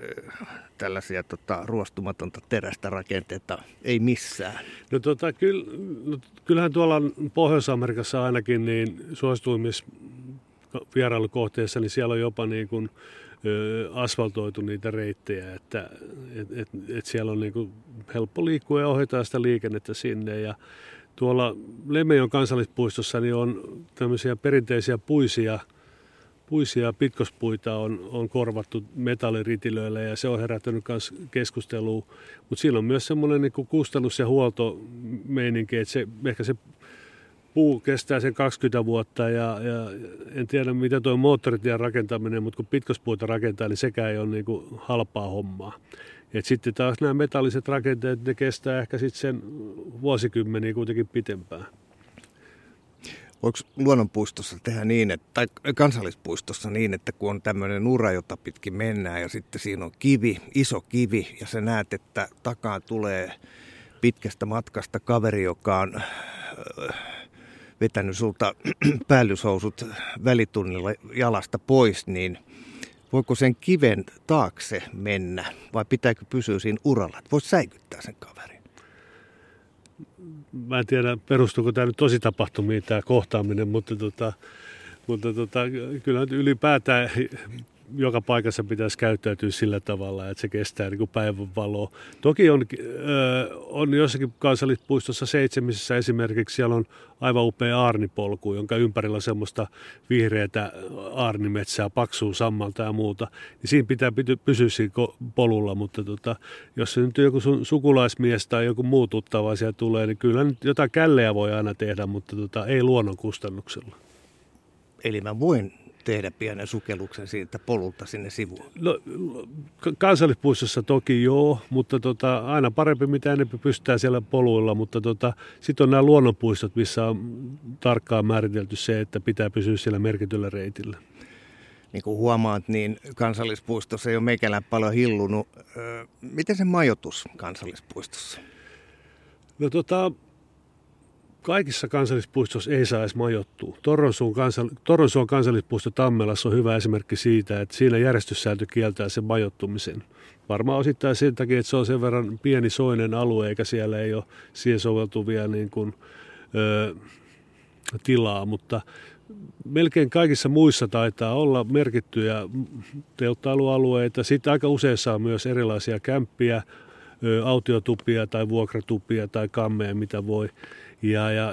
tällaisia tota, ruostumatonta terästä rakenteita, ei missään. No, tota, kyll, no, kyllähän tuolla Pohjois-Amerikassa ainakin niin suosituimmissa vierailukohteissa, niin siellä on jopa niin kuin, asfaltoitu niitä reittejä, että et, et, et siellä on niinku helppo liikkua ja ohjata sitä liikennettä sinne. Ja tuolla Lemejon kansallispuistossa niin on tämmöisiä perinteisiä puisia, puisia pitkospuita on, on korvattu metalliritilöillä ja se on herättänyt myös keskustelua. Mutta siinä on myös semmoinen niin kustannus- ja huoltomeininki, että se, ehkä se puu kestää sen 20 vuotta ja, ja en tiedä mitä tuo moottoritien rakentaminen, mutta kun pitkospuita rakentaa, niin sekään ei ole niin kuin halpaa hommaa. Et sitten taas nämä metalliset rakenteet, ne kestää ehkä sitten sen vuosikymmeniä kuitenkin pitempään. Voiko luonnonpuistossa tehdä niin, että, tai kansallispuistossa niin, että kun on tämmöinen ura, jota pitkin mennään ja sitten siinä on kivi, iso kivi ja sä näet, että takaa tulee pitkästä matkasta kaveri, joka on vetänyt sulta päällyshousut välitunnilla jalasta pois, niin voiko sen kiven taakse mennä vai pitääkö pysyä siinä uralla? Voisi säikyttää sen kaverin. Mä en tiedä, perustuuko tämä nyt tosi tapahtumiin tämä kohtaaminen, mutta, tota, mutta tota, kyllä ylipäätään joka paikassa pitäisi käyttäytyä sillä tavalla, että se kestää niin päivän valoa. Toki on, on jossakin kansallispuistossa seitsemisessä esimerkiksi, siellä on aivan upea aarnipolku, jonka ympärillä on semmoista vihreätä aarnimetsää, paksua sammalta ja muuta. Niin siinä pitää pysyä siinä polulla, mutta tota, jos se nyt joku sun sukulaismies tai joku muu tuttava siellä tulee, niin kyllä nyt jotain källejä voi aina tehdä, mutta tota, ei luonnon kustannuksella. Eli mä voin tehdä pienen sukelluksen siitä polulta sinne sivuun? No, kansallispuistossa toki joo, mutta tota, aina parempi mitä enemmän pystytään siellä poluilla, mutta tota, sitten on nämä luonnonpuistot, missä on tarkkaan määritelty se, että pitää pysyä siellä merkityllä reitillä. Niin kuin huomaat, niin kansallispuistossa ei ole meikälään paljon hillunut. Miten se majoitus kansallispuistossa? No tota, kaikissa kansallispuistoissa ei saa edes majoittua. Torronsuon, kansal- Torronsuon kansallispuisto Tammelassa on hyvä esimerkki siitä, että siinä järjestyssääntö kieltää sen majoittumisen. Varmaan osittain sen takia, että se on sen verran pieni soinen alue, eikä siellä ei ole siihen soveltuvia niin kuin, ö, tilaa, mutta melkein kaikissa muissa taitaa olla merkittyjä telttailualueita. Sitten aika useissa on myös erilaisia kämppiä, autiotupia tai vuokratupia tai kammeja, mitä voi. Ja, ja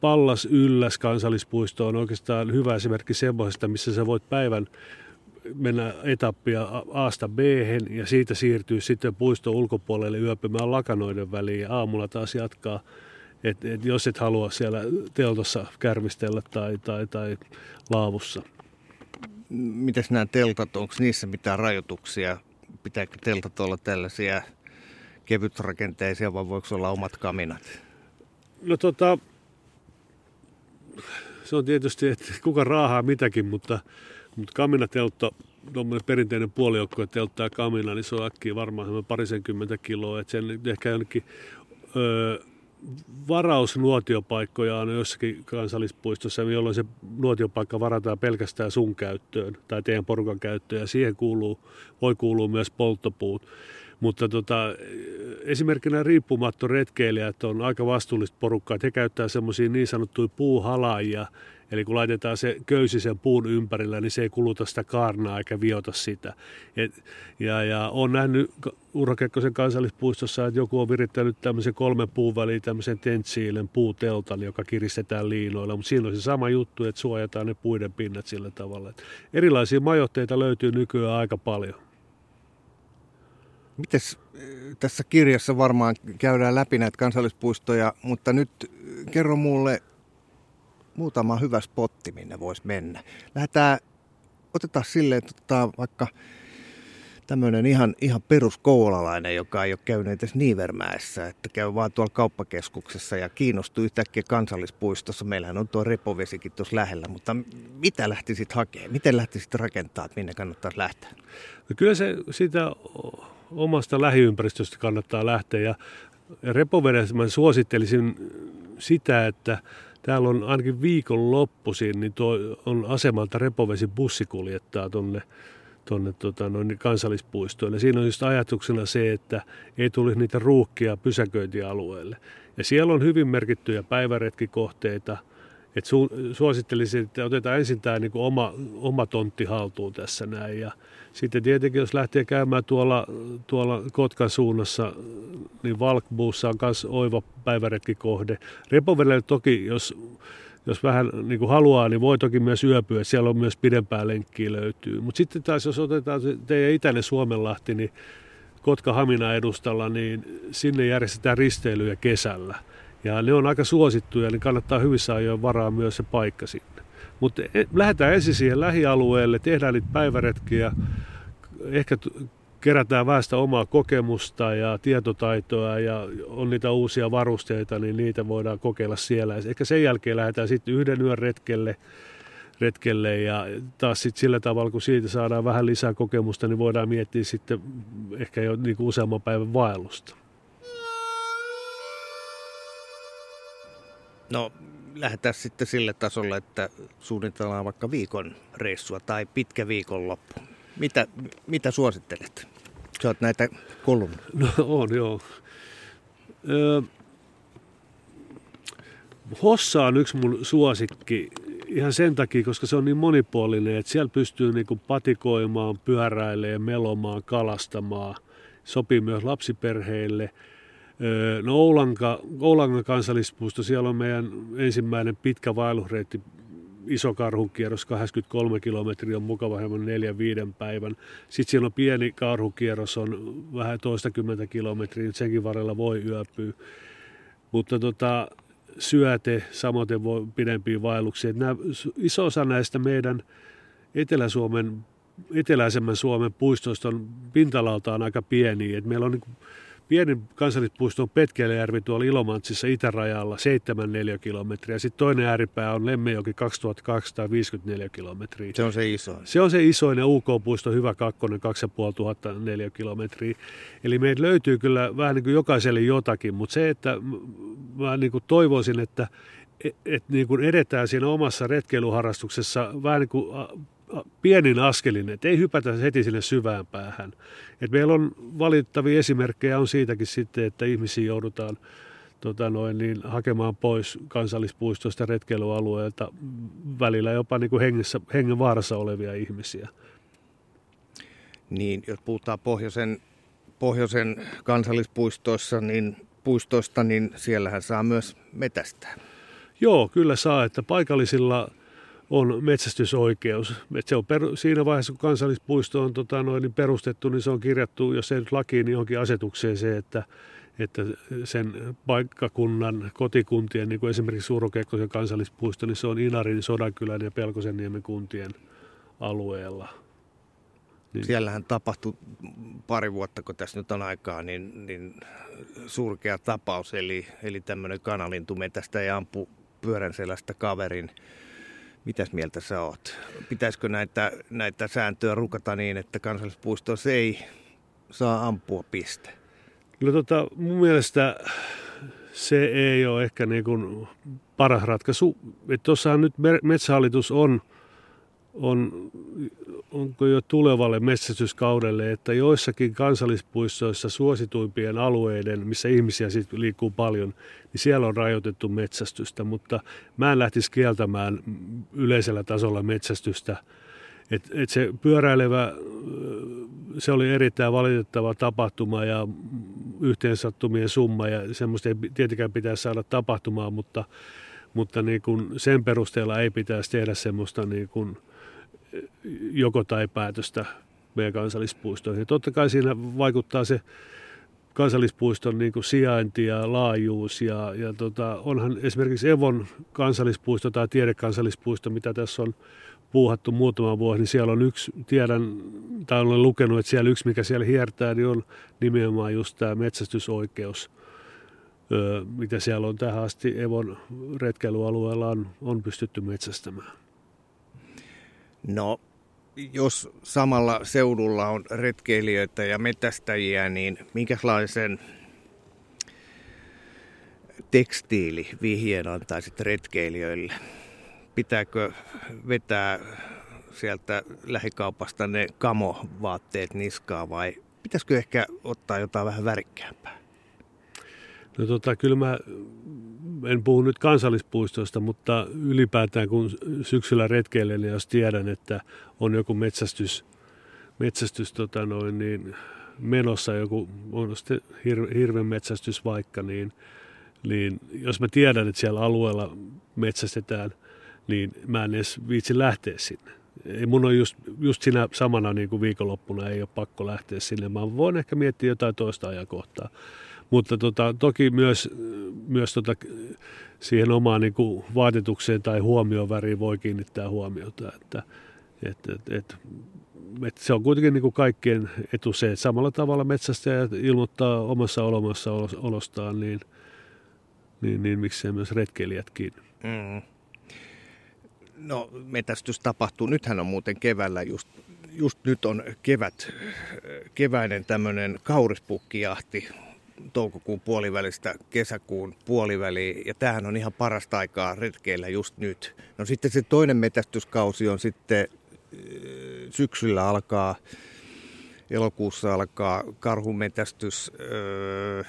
Pallas Ylläs kansallispuisto on oikeastaan hyvä esimerkki semmoisesta, missä sä voit päivän mennä etappia Aasta b ja siitä siirtyy sitten puiston ulkopuolelle yöpymään lakanoiden väliin ja aamulla taas jatkaa. Et, et jos et halua siellä teltossa kärmistellä tai, tai, tai laavussa. Miten nämä teltat, onko niissä mitään rajoituksia? Pitääkö teltat olla tällaisia kevytrakenteisia vai voiko olla omat kaminat? No tota, se on tietysti, että kuka raahaa mitäkin, mutta, mutta kaminateltta, tuommoinen perinteinen puolijoukko, että telttaa kamina, niin se on äkkiä varmaan parisenkymmentä kiloa, että sen ehkä jonnekin öö, varausnuotiopaikkoja on jossakin kansallispuistossa, jolloin se nuotiopaikka varataan pelkästään sun käyttöön tai teidän porukan käyttöön ja siihen kuuluu, voi kuulua myös polttopuut. Mutta tota, esimerkkinä riippumatto retkeilijät on aika vastuullista porukkaa, he käyttää semmoisia niin sanottuja puuhalaajia, Eli kun laitetaan se köysi sen puun ympärillä, niin se ei kuluta sitä kaarnaa eikä viota sitä. Et, ja, ja on nähnyt Urho Kekkosen kansallispuistossa, että joku on virittänyt tämmöisen kolmen puun väliin tämmöisen tentsiilen puuteltan, joka kiristetään liinoilla. Mutta siinä on se sama juttu, että suojataan ne puiden pinnat sillä tavalla. Et erilaisia majoitteita löytyy nykyään aika paljon. Mites tässä kirjassa varmaan käydään läpi näitä kansallispuistoja, mutta nyt kerro mulle muutama hyvä spotti, minne voisi mennä. Lähdetään, otetaan silleen, että vaikka tämmöinen ihan, ihan peruskoulalainen, joka ei ole käynyt edes Niivermäessä, että käy vaan tuolla kauppakeskuksessa ja kiinnostuu yhtäkkiä kansallispuistossa. Meillähän on tuo repovesikin tuossa lähellä, mutta mitä lähtisit hakemaan? Miten lähtisit rakentaa, minne kannattaisi lähteä? No kyllä se sitä omasta lähiympäristöstä kannattaa lähteä ja repovedessä mä suosittelisin sitä, että täällä on ainakin viikon loppuisin, niin tuo on asemalta repovesi bussi kuljettaa tuonne tuonne tota, kansallispuistoille. Siinä on just ajatuksena se, että ei tulisi niitä ruuhkia pysäköintialueelle. Ja siellä on hyvin merkittyjä päiväretkikohteita. Et su, suosittelisin, että otetaan ensin tämä niin oma, oma tontti haltuun tässä näin. Ja sitten tietenkin, jos lähtee käymään tuolla, tuolla Kotkan suunnassa, niin Valkbuussa on myös oiva päiväretkikohde. Repovedellä toki, jos jos vähän niin kuin haluaa, niin voi toki myös yöpyä. Siellä on myös pidempää lenkkiä löytyy. Mutta sitten taas, jos otetaan teidän itäinen Suomenlahti, niin Kotka-Hamina edustalla, niin sinne järjestetään risteilyjä kesällä. Ja ne on aika suosittuja, niin kannattaa hyvissä ajoin varaa myös se paikka sinne. Mutta e, lähdetään ensin siihen lähialueelle, tehdään niitä päiväretkiä, ehkä kerätään väestä omaa kokemusta ja tietotaitoa ja on niitä uusia varusteita, niin niitä voidaan kokeilla siellä. Ehkä sen jälkeen lähdetään sitten yhden yön retkelle, retkelle ja taas sitten sillä tavalla, kun siitä saadaan vähän lisää kokemusta, niin voidaan miettiä sitten ehkä jo niin kuin useamman päivän vaellusta. No lähdetään sitten sille tasolle, että suunnitellaan vaikka viikon reissua tai pitkä viikonloppu. Mitä, mitä suosittelet? Sä oot näitä kolumnia. No on, joo. Öö, Hossa on yksi mun suosikki ihan sen takia, koska se on niin monipuolinen, että siellä pystyy niin kuin patikoimaan, pyöräilemään, melomaan, kalastamaan. Sopii myös lapsiperheille. No Oulanka, Oulangan kansallispuisto, siellä on meidän ensimmäinen pitkä vaellusreitti, iso karhukierros, 83 kilometriä on mukava hieman neljän viiden päivän. Sitten siellä on pieni karhukierros, on vähän toistakymmentä kilometriä, senkin varrella voi yöpyä. Mutta tota, syöte, samoin voi pidempiä vaelluksia. Nämä, iso osa näistä meidän Etelä-Suomen, eteläisemmän Suomen puistoista on pintalaltaan aika pieniä. Et meillä on niin Pienin kansallispuisto on Petkelejärvi tuolla Ilomantsissa itärajalla 7 kilometriä. Sitten toinen ääripää on Lemmejoki 2254 kilometriä. Se on se iso. Se on se isoin ja UK-puisto Hyvä Kakkonen 2504 kilometriä. Eli meitä löytyy kyllä vähän niin kuin jokaiselle jotakin, mutta se, että mä niin kuin toivoisin, että et, et niin kuin edetään siinä omassa retkeiluharrastuksessa vähän niin kuin pienin askelin, että ei hypätä heti sinne syvään päähän. Et meillä on valittavia esimerkkejä on siitäkin sitten, että ihmisiä joudutaan tota noin, niin, hakemaan pois kansallispuistoista retkeilyalueelta välillä jopa niin kuin hengessä, hengen vaarassa olevia ihmisiä. Niin, jos puhutaan pohjoisen, pohjoisen kansallispuistoissa, niin puistoista, niin siellähän saa myös metästää. Joo, kyllä saa, että paikallisilla – on metsästysoikeus. Et se on per, siinä vaiheessa, kun kansallispuisto on tota, noin, niin perustettu, niin se on kirjattu, jos ei nyt lakiin, niin johonkin asetukseen se, että, että sen paikkakunnan kotikuntien, niin kuin esimerkiksi Suurokekkosen kansallispuisto, niin se on Inarin, Sodankylän ja Pelkosenniemen kuntien alueella. Niin. Siellähän tapahtui pari vuotta, kun tässä nyt on aikaa, niin, niin surkea tapaus. Eli, eli tämmöinen kanalintumetästä ja ampui pyörän selästä kaverin Mitäs mieltä sä oot? Pitäisikö näitä, näitä sääntöjä rukata niin, että kansallispuistossa ei saa ampua piste? No tota, mun mielestä se ei ole ehkä niin kuin paras ratkaisu. Tuossahan nyt Metsähallitus on on, onko jo tulevalle metsästyskaudelle, että joissakin kansallispuistoissa suosituimpien alueiden, missä ihmisiä sit liikkuu paljon, niin siellä on rajoitettu metsästystä, mutta mä en lähtisi kieltämään yleisellä tasolla metsästystä. Et, et se pyöräilevä, se oli erittäin valitettava tapahtuma ja yhteensattumien summa ja semmoista ei tietenkään pitäisi saada tapahtumaan, mutta, mutta niin kun sen perusteella ei pitäisi tehdä semmoista niin kun, joko tai päätöstä meidän kansallispuistoihin. Totta kai siinä vaikuttaa se kansallispuiston niin kuin sijainti ja laajuus. Ja, ja tota, onhan esimerkiksi Evon kansallispuisto tai tiedekansallispuisto, mitä tässä on puuhattu muutama vuosi, niin siellä on yksi, tiedän, tai olen lukenut, että siellä yksi, mikä siellä hiertää, niin on nimenomaan just tämä metsästysoikeus, mitä siellä on tähän asti Evon retkeilyalueella on, on pystytty metsästämään. No, jos samalla seudulla on retkeilijöitä ja metästäjiä, niin minkälaisen tekstiili vihjeen antaisit retkeilijöille? Pitääkö vetää sieltä lähikaupasta ne kamovaatteet niskaa vai pitäisikö ehkä ottaa jotain vähän värikkäämpää? No tota, kyllä mä en puhu nyt kansallispuistosta, mutta ylipäätään kun syksyllä retkeilen, niin jos tiedän, että on joku metsästys, metsästys tota noin, niin menossa, joku on sitten hir, hirven metsästys vaikka, niin, niin jos mä tiedän, että siellä alueella metsästetään, niin mä en edes viitsi lähteä sinne. Ei mun on just, just siinä samana niin kuin viikonloppuna ei ole pakko lähteä sinne. Mä voin ehkä miettiä jotain toista ajankohtaa. Mutta tota, toki myös, myös tota, siihen omaan niin kuin vaatetukseen tai huomioväriin voi kiinnittää huomiota. Että, et, et, et, et se on kuitenkin niin kuin kaikkien etu se, että samalla tavalla metsästäjät ilmoittaa omassa olemassa olostaan, niin, niin, niin miksei myös retkeilijätkin. Mm. No metästys tapahtuu, nythän on muuten keväällä just, just nyt on kevät, keväinen tämmöinen kaurispukkijahti toukokuun puolivälistä kesäkuun puoliväliin, ja tämähän on ihan parasta aikaa retkeillä just nyt. No sitten se toinen metästyskausi on sitten äh, syksyllä alkaa, elokuussa alkaa karhumetästys, äh,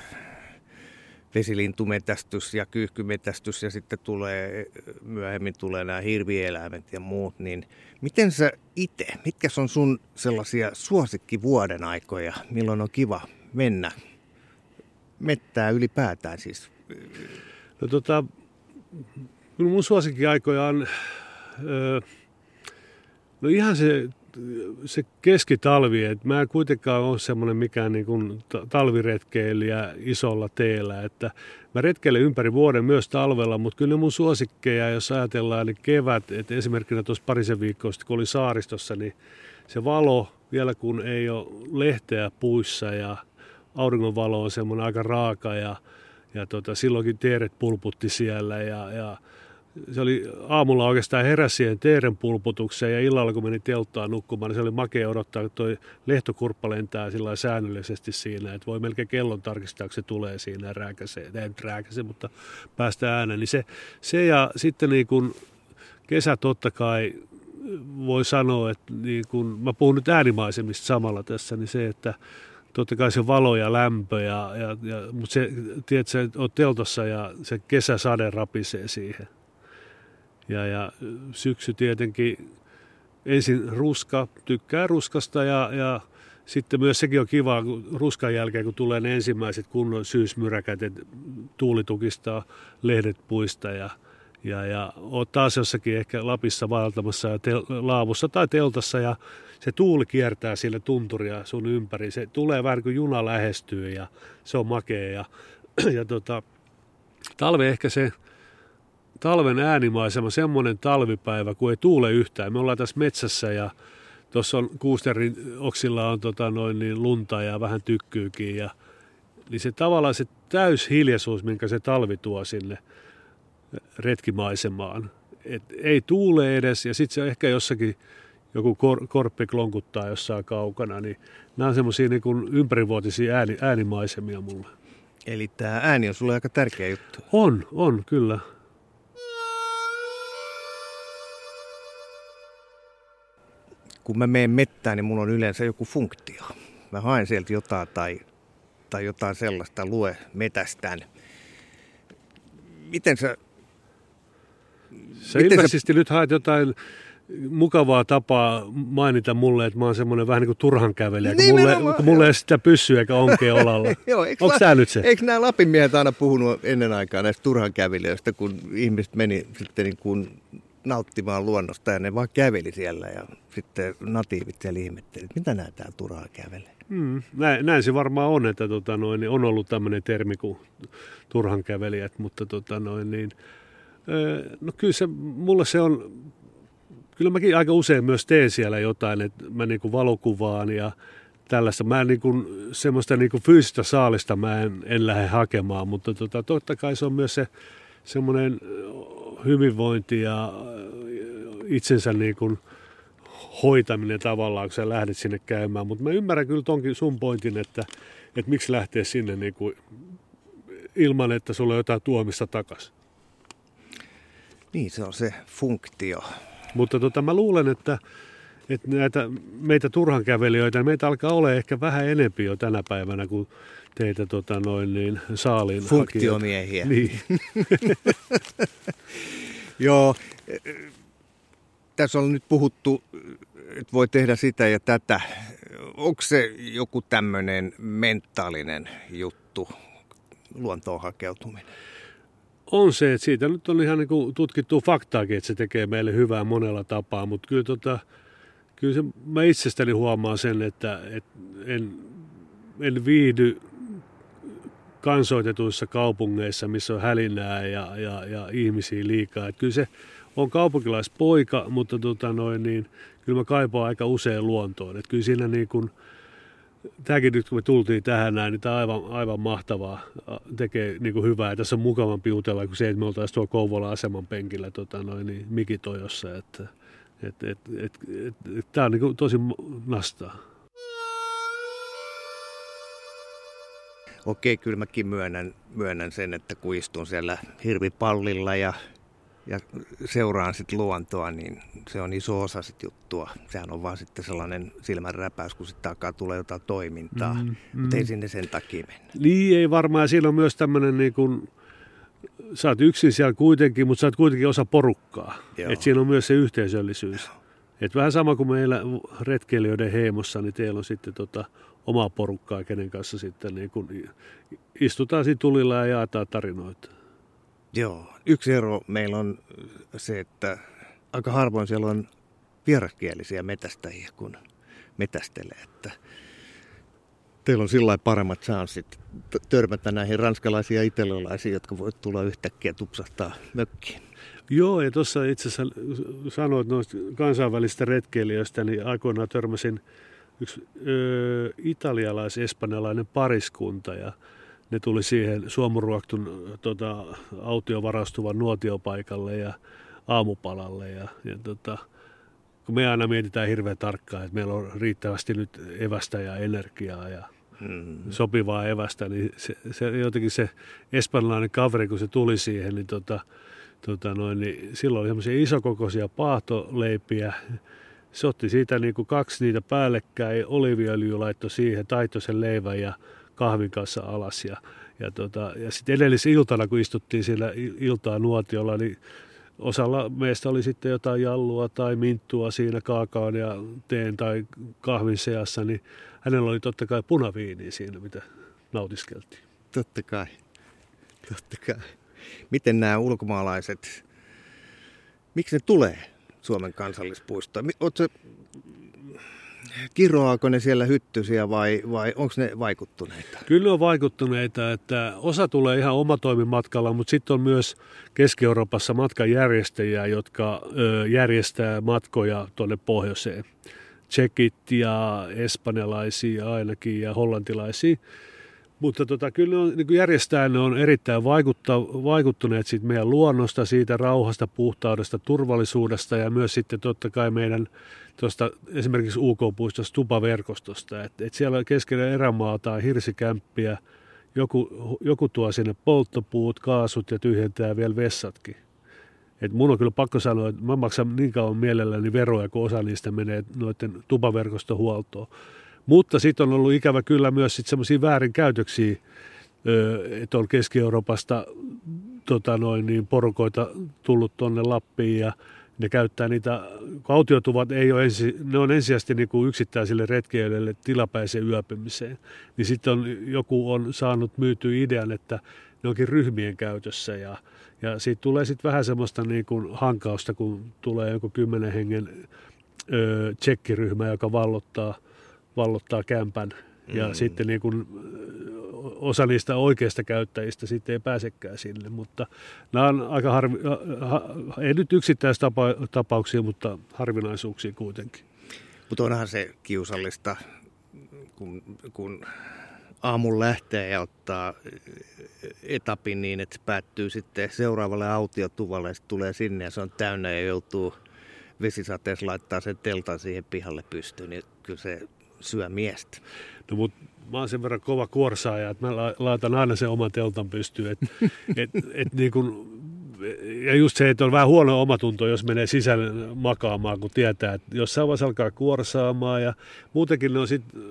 vesilintumetästys ja kyyhkymetästys ja sitten tulee, myöhemmin tulee nämä hirvieläimet ja muut, niin miten sä itse, mitkä on sun sellaisia suosikkivuoden aikoja, milloin on kiva mennä mettää ylipäätään siis? No tota, mun suosikkiaikoja on, öö, no ihan se se keskitalvi, että mä en kuitenkaan ole semmoinen mikään niin kuin talviretkeilijä isolla teellä, että mä retkeilen ympäri vuoden myös talvella, mutta kyllä ne mun suosikkeja, jos ajatellaan, niin kevät, että esimerkkinä tuossa parisen viikkoa sitten, kun oli saaristossa, niin se valo, vielä kun ei ole lehteä puissa ja auringonvalo on semmoinen aika raaka ja, ja tota, silloinkin teeret pulputti siellä ja, ja se oli aamulla oikeastaan heräsi siihen teeren pulputukseen ja illalla kun meni telttaan nukkumaan, niin se oli makea odottaa, että toi lehtokurppa lentää sillä säännöllisesti siinä, että voi melkein kellon tarkistaa, kun se tulee siinä ja rääkäsee, ei nyt rääkäse, mutta päästä ääneen. Niin se, se ja sitten niin kuin kesä totta kai voi sanoa, että niin kun, mä puhun nyt äänimaisemista samalla tässä, niin se, että totta kai se valo ja lämpö, ja, ja, ja, mutta se, tiedätkö, oot teltossa ja se kesäsade rapisee siihen. Ja, ja syksy tietenkin ensin ruska, tykkää ruskasta ja, ja sitten myös sekin on kiva, kun ruskan jälkeen, kun tulee ne ensimmäiset kunnon syysmyräkät, että tuuli tukistaa lehdet puista ja, ja, ja oot taas jossakin ehkä Lapissa vaeltamassa ja tel, laavussa tai teltassa ja se tuuli kiertää sille tunturia sun ympäri. Se tulee vähän kuin juna lähestyy ja se on makea ja, ja tota, talve ehkä se talven äänimaisema, semmoinen talvipäivä, kun ei tuule yhtään. Me ollaan tässä metsässä ja tuossa on kuusterin oksilla on tota noin niin lunta ja vähän tykkyykin. Ja, niin se tavallaan se täyshiljaisuus, minkä se talvi tuo sinne retkimaisemaan. Et ei tuule edes ja sitten se ehkä jossakin joku kor, korppi klonkuttaa jossain kaukana, niin nämä on semmoisia niin ympärivuotisia ääni, äänimaisemia mulle. Eli tämä ääni on sulle aika tärkeä juttu. On, on kyllä. kun mä menen mettään, niin mulla on yleensä joku funktio. Mä haen sieltä jotain tai, tai jotain sellaista, lue metästään. Miten sä... Sä miten ilmeisesti sä... nyt haet jotain mukavaa tapaa mainita mulle, että mä oon semmoinen vähän niin kuin turhan kävelijä, kun mulle, kun mulle ei sitä pyssyä eikä onkea olalla. Onko tämä nyt se? Eikö nämä Lapin miehet aina puhunut ennen aikaa näistä turhan kävelijöistä, kun ihmiset meni sitten niin kuin nauttimaan luonnosta ja ne vaan käveli siellä ja sitten natiivit siellä ihmetteli, että mitä nämä täällä turhaa kävelee. Mm, näin, näin, se varmaan on, että tota noin, niin on ollut tämmöinen termi kuin turhan kävelijät, mutta tota noin, niin, no kyllä se, mulle se on, kyllä mäkin aika usein myös teen siellä jotain, että mä niin kuin valokuvaan ja tällaista. Mä en niin kuin, semmoista niin kuin fyysistä saalista mä en, en lähde hakemaan, mutta tota, totta kai se on myös se semmoinen hyvinvointi ja itsensä niin kuin hoitaminen tavallaan, kun sä lähdet sinne käymään. Mutta mä ymmärrän kyllä tonkin sun pointin, että, että miksi lähtee sinne niin kuin ilman, että sulla on jotain tuomista takas. Niin, se on se funktio. Mutta tota, mä luulen, että, että näitä meitä turhan kävelijöitä, meitä alkaa olla ehkä vähän enempi jo tänä päivänä kuin teitä tota, noin niin, saaliin Funktiomiehiä. Niin. Joo, tässä on nyt puhuttu, että voi tehdä sitä ja tätä. Onko se joku tämmöinen mentaalinen juttu, luontoon hakeutuminen? On se, että siitä nyt on ihan niin kuin tutkittu faktaakin, että se tekee meille hyvää monella tapaa, mutta kyllä, tota, kyllä se, mä itsestäni huomaan sen, että, että en, en viihdy kansoitetuissa kaupungeissa, missä on hälinää ja, ja, ja ihmisiä liikaa. Että kyllä se on kaupunkilaispoika, mutta tota noin, niin, kyllä mä kaipaan aika usein luontoon. Että kyllä siinä niin kuin, tämäkin nyt kun me tultiin tähän näin, niin tämä on aivan, aivan mahtavaa, tekee niin kuin hyvää. Tässä on mukavampi jutella kuin se, että me oltaisiin tuolla Kouvola-aseman penkillä tota noin, niin Mikitojossa. Että, et, et, et, et, et, tämä on niin kuin tosi nastaa. okei, kyllä mäkin myönnän, myönnän sen, että kun istun siellä hirvipallilla ja ja seuraan sitten luontoa, niin se on iso osa sit juttua. Sehän on vaan sitten sellainen silmänräpäys, kun sitten takaa tulee jotain toimintaa, mm, mm. mutta ei sinne sen takia mennä. Niin, ei varmaan. Siinä on myös tämmöinen niin kuin, sä oot yksin siellä kuitenkin, mutta sä oot kuitenkin osa porukkaa. Et siinä on myös se yhteisöllisyys. Et vähän sama kuin meillä retkeilijöiden heimossa, niin teillä on sitten tota, omaa porukkaa, kenen kanssa sitten niin kun istutaan siinä tulilla ja jaetaan tarinoita. Joo. Yksi ero meillä on se, että aika harvoin siellä on vieraskielisiä metästäjiä, kun metästelee. Että teillä on sillä paremmat chanssit törmätä näihin ranskalaisiin ja italialaisiin, jotka voivat tulla yhtäkkiä tupsahtaa mökkiin. Joo, ja tuossa itse asiassa sanoit noista kansainvälistä retkeilijöistä, niin aikoinaan törmäsin yksi ö, italialais-espanjalainen pariskunta, ja ne tuli siihen suomuruoktun tota, autiovarastuvan nuotiopaikalle ja aamupalalle. Ja, ja tota, kun me aina mietitään hirveän tarkkaan, että meillä on riittävästi nyt evästä ja energiaa ja mm. sopivaa evästä, niin se, se, jotenkin se espanjalainen kaveri, kun se tuli siihen, niin, tota, tota noin, niin silloin oli semmoisia isokokoisia paahtoleipiä. Se otti siitä niin kuin kaksi niitä päällekkäin, oliviöljy laittoi siihen, taittoi sen leivän ja kahvin kanssa alas. Ja, ja, tota, ja sitten edellisiltana, kun istuttiin siellä iltaa nuotiolla, niin osalla meistä oli sitten jotain jallua tai minttua siinä kaakaan ja teen tai kahvin seassa, niin hänellä oli totta kai punaviini siinä, mitä nautiskeltiin. Totta kai. Totta kai. Miten nämä ulkomaalaiset, miksi ne tulee Suomen kansallispuistoon? Oletko kiroaako ne siellä hyttysiä vai, vai onko ne vaikuttuneita? Kyllä ne on vaikuttuneita, että osa tulee ihan omatoimimatkalla, mutta sitten on myös Keski-Euroopassa matkanjärjestäjiä, jotka ö, järjestää matkoja tuonne pohjoiseen. Tsekit ja espanjalaisia ainakin ja hollantilaisia. Mutta tota, kyllä on, niin järjestää ne on erittäin vaikutta, vaikuttuneet siitä meidän luonnosta, siitä rauhasta, puhtaudesta, turvallisuudesta ja myös sitten totta kai meidän tuosta esimerkiksi UK-puistosta tupaverkostosta. Että et siellä keskellä erämaata on hirsikämppiä, joku, joku tuo sinne polttopuut, kaasut ja tyhjentää vielä vessatkin. Et mun on kyllä pakko sanoa, että mä maksan niin kauan mielelläni veroja, kun osa niistä menee noiden tupaverkostohuoltoon. Mutta sitten on ollut ikävä kyllä myös semmoisia väärinkäytöksiä, että on Keski-Euroopasta tota noin, niin porukoita tullut tuonne Lappiin ja ne käyttää niitä, autiotuvat ei ole ensi, ne on ensisijaisesti niin kuin yksittäisille retkeilijöille tilapäiseen yöpymiseen. Niin sitten on, joku on saanut myytyä idean, että ne onkin ryhmien käytössä ja, ja siitä tulee sitten vähän semmoista niin kuin hankausta, kun tulee joku kymmenen hengen ö, tsekkiryhmä, joka vallottaa, vallottaa kämpän ja mm. sitten niin kuin osa niistä oikeista käyttäjistä sitten ei pääsekään sinne, mutta nämä on aika harvi, ei nyt yksittäistapauksia, mutta harvinaisuuksia kuitenkin. Mutta onhan se kiusallista, kun, kun aamun lähtee ja ottaa etapin niin, että se päättyy sitten seuraavalle autiotuvalle ja tulee sinne ja se on täynnä ja joutuu vesisateessa laittaa sen teltan siihen pihalle pystyyn, niin kyllä se syö miestä. No mutta mä oon sen verran kova kuorsaaja, että mä laitan aina sen oman teltan pystyyn. Et, et, et niin kun, ja just se, että on vähän huono omatunto, jos menee sisälle makaamaan, kun tietää, että jossain vaiheessa alkaa kuorsaamaan ja muutenkin ne on sitten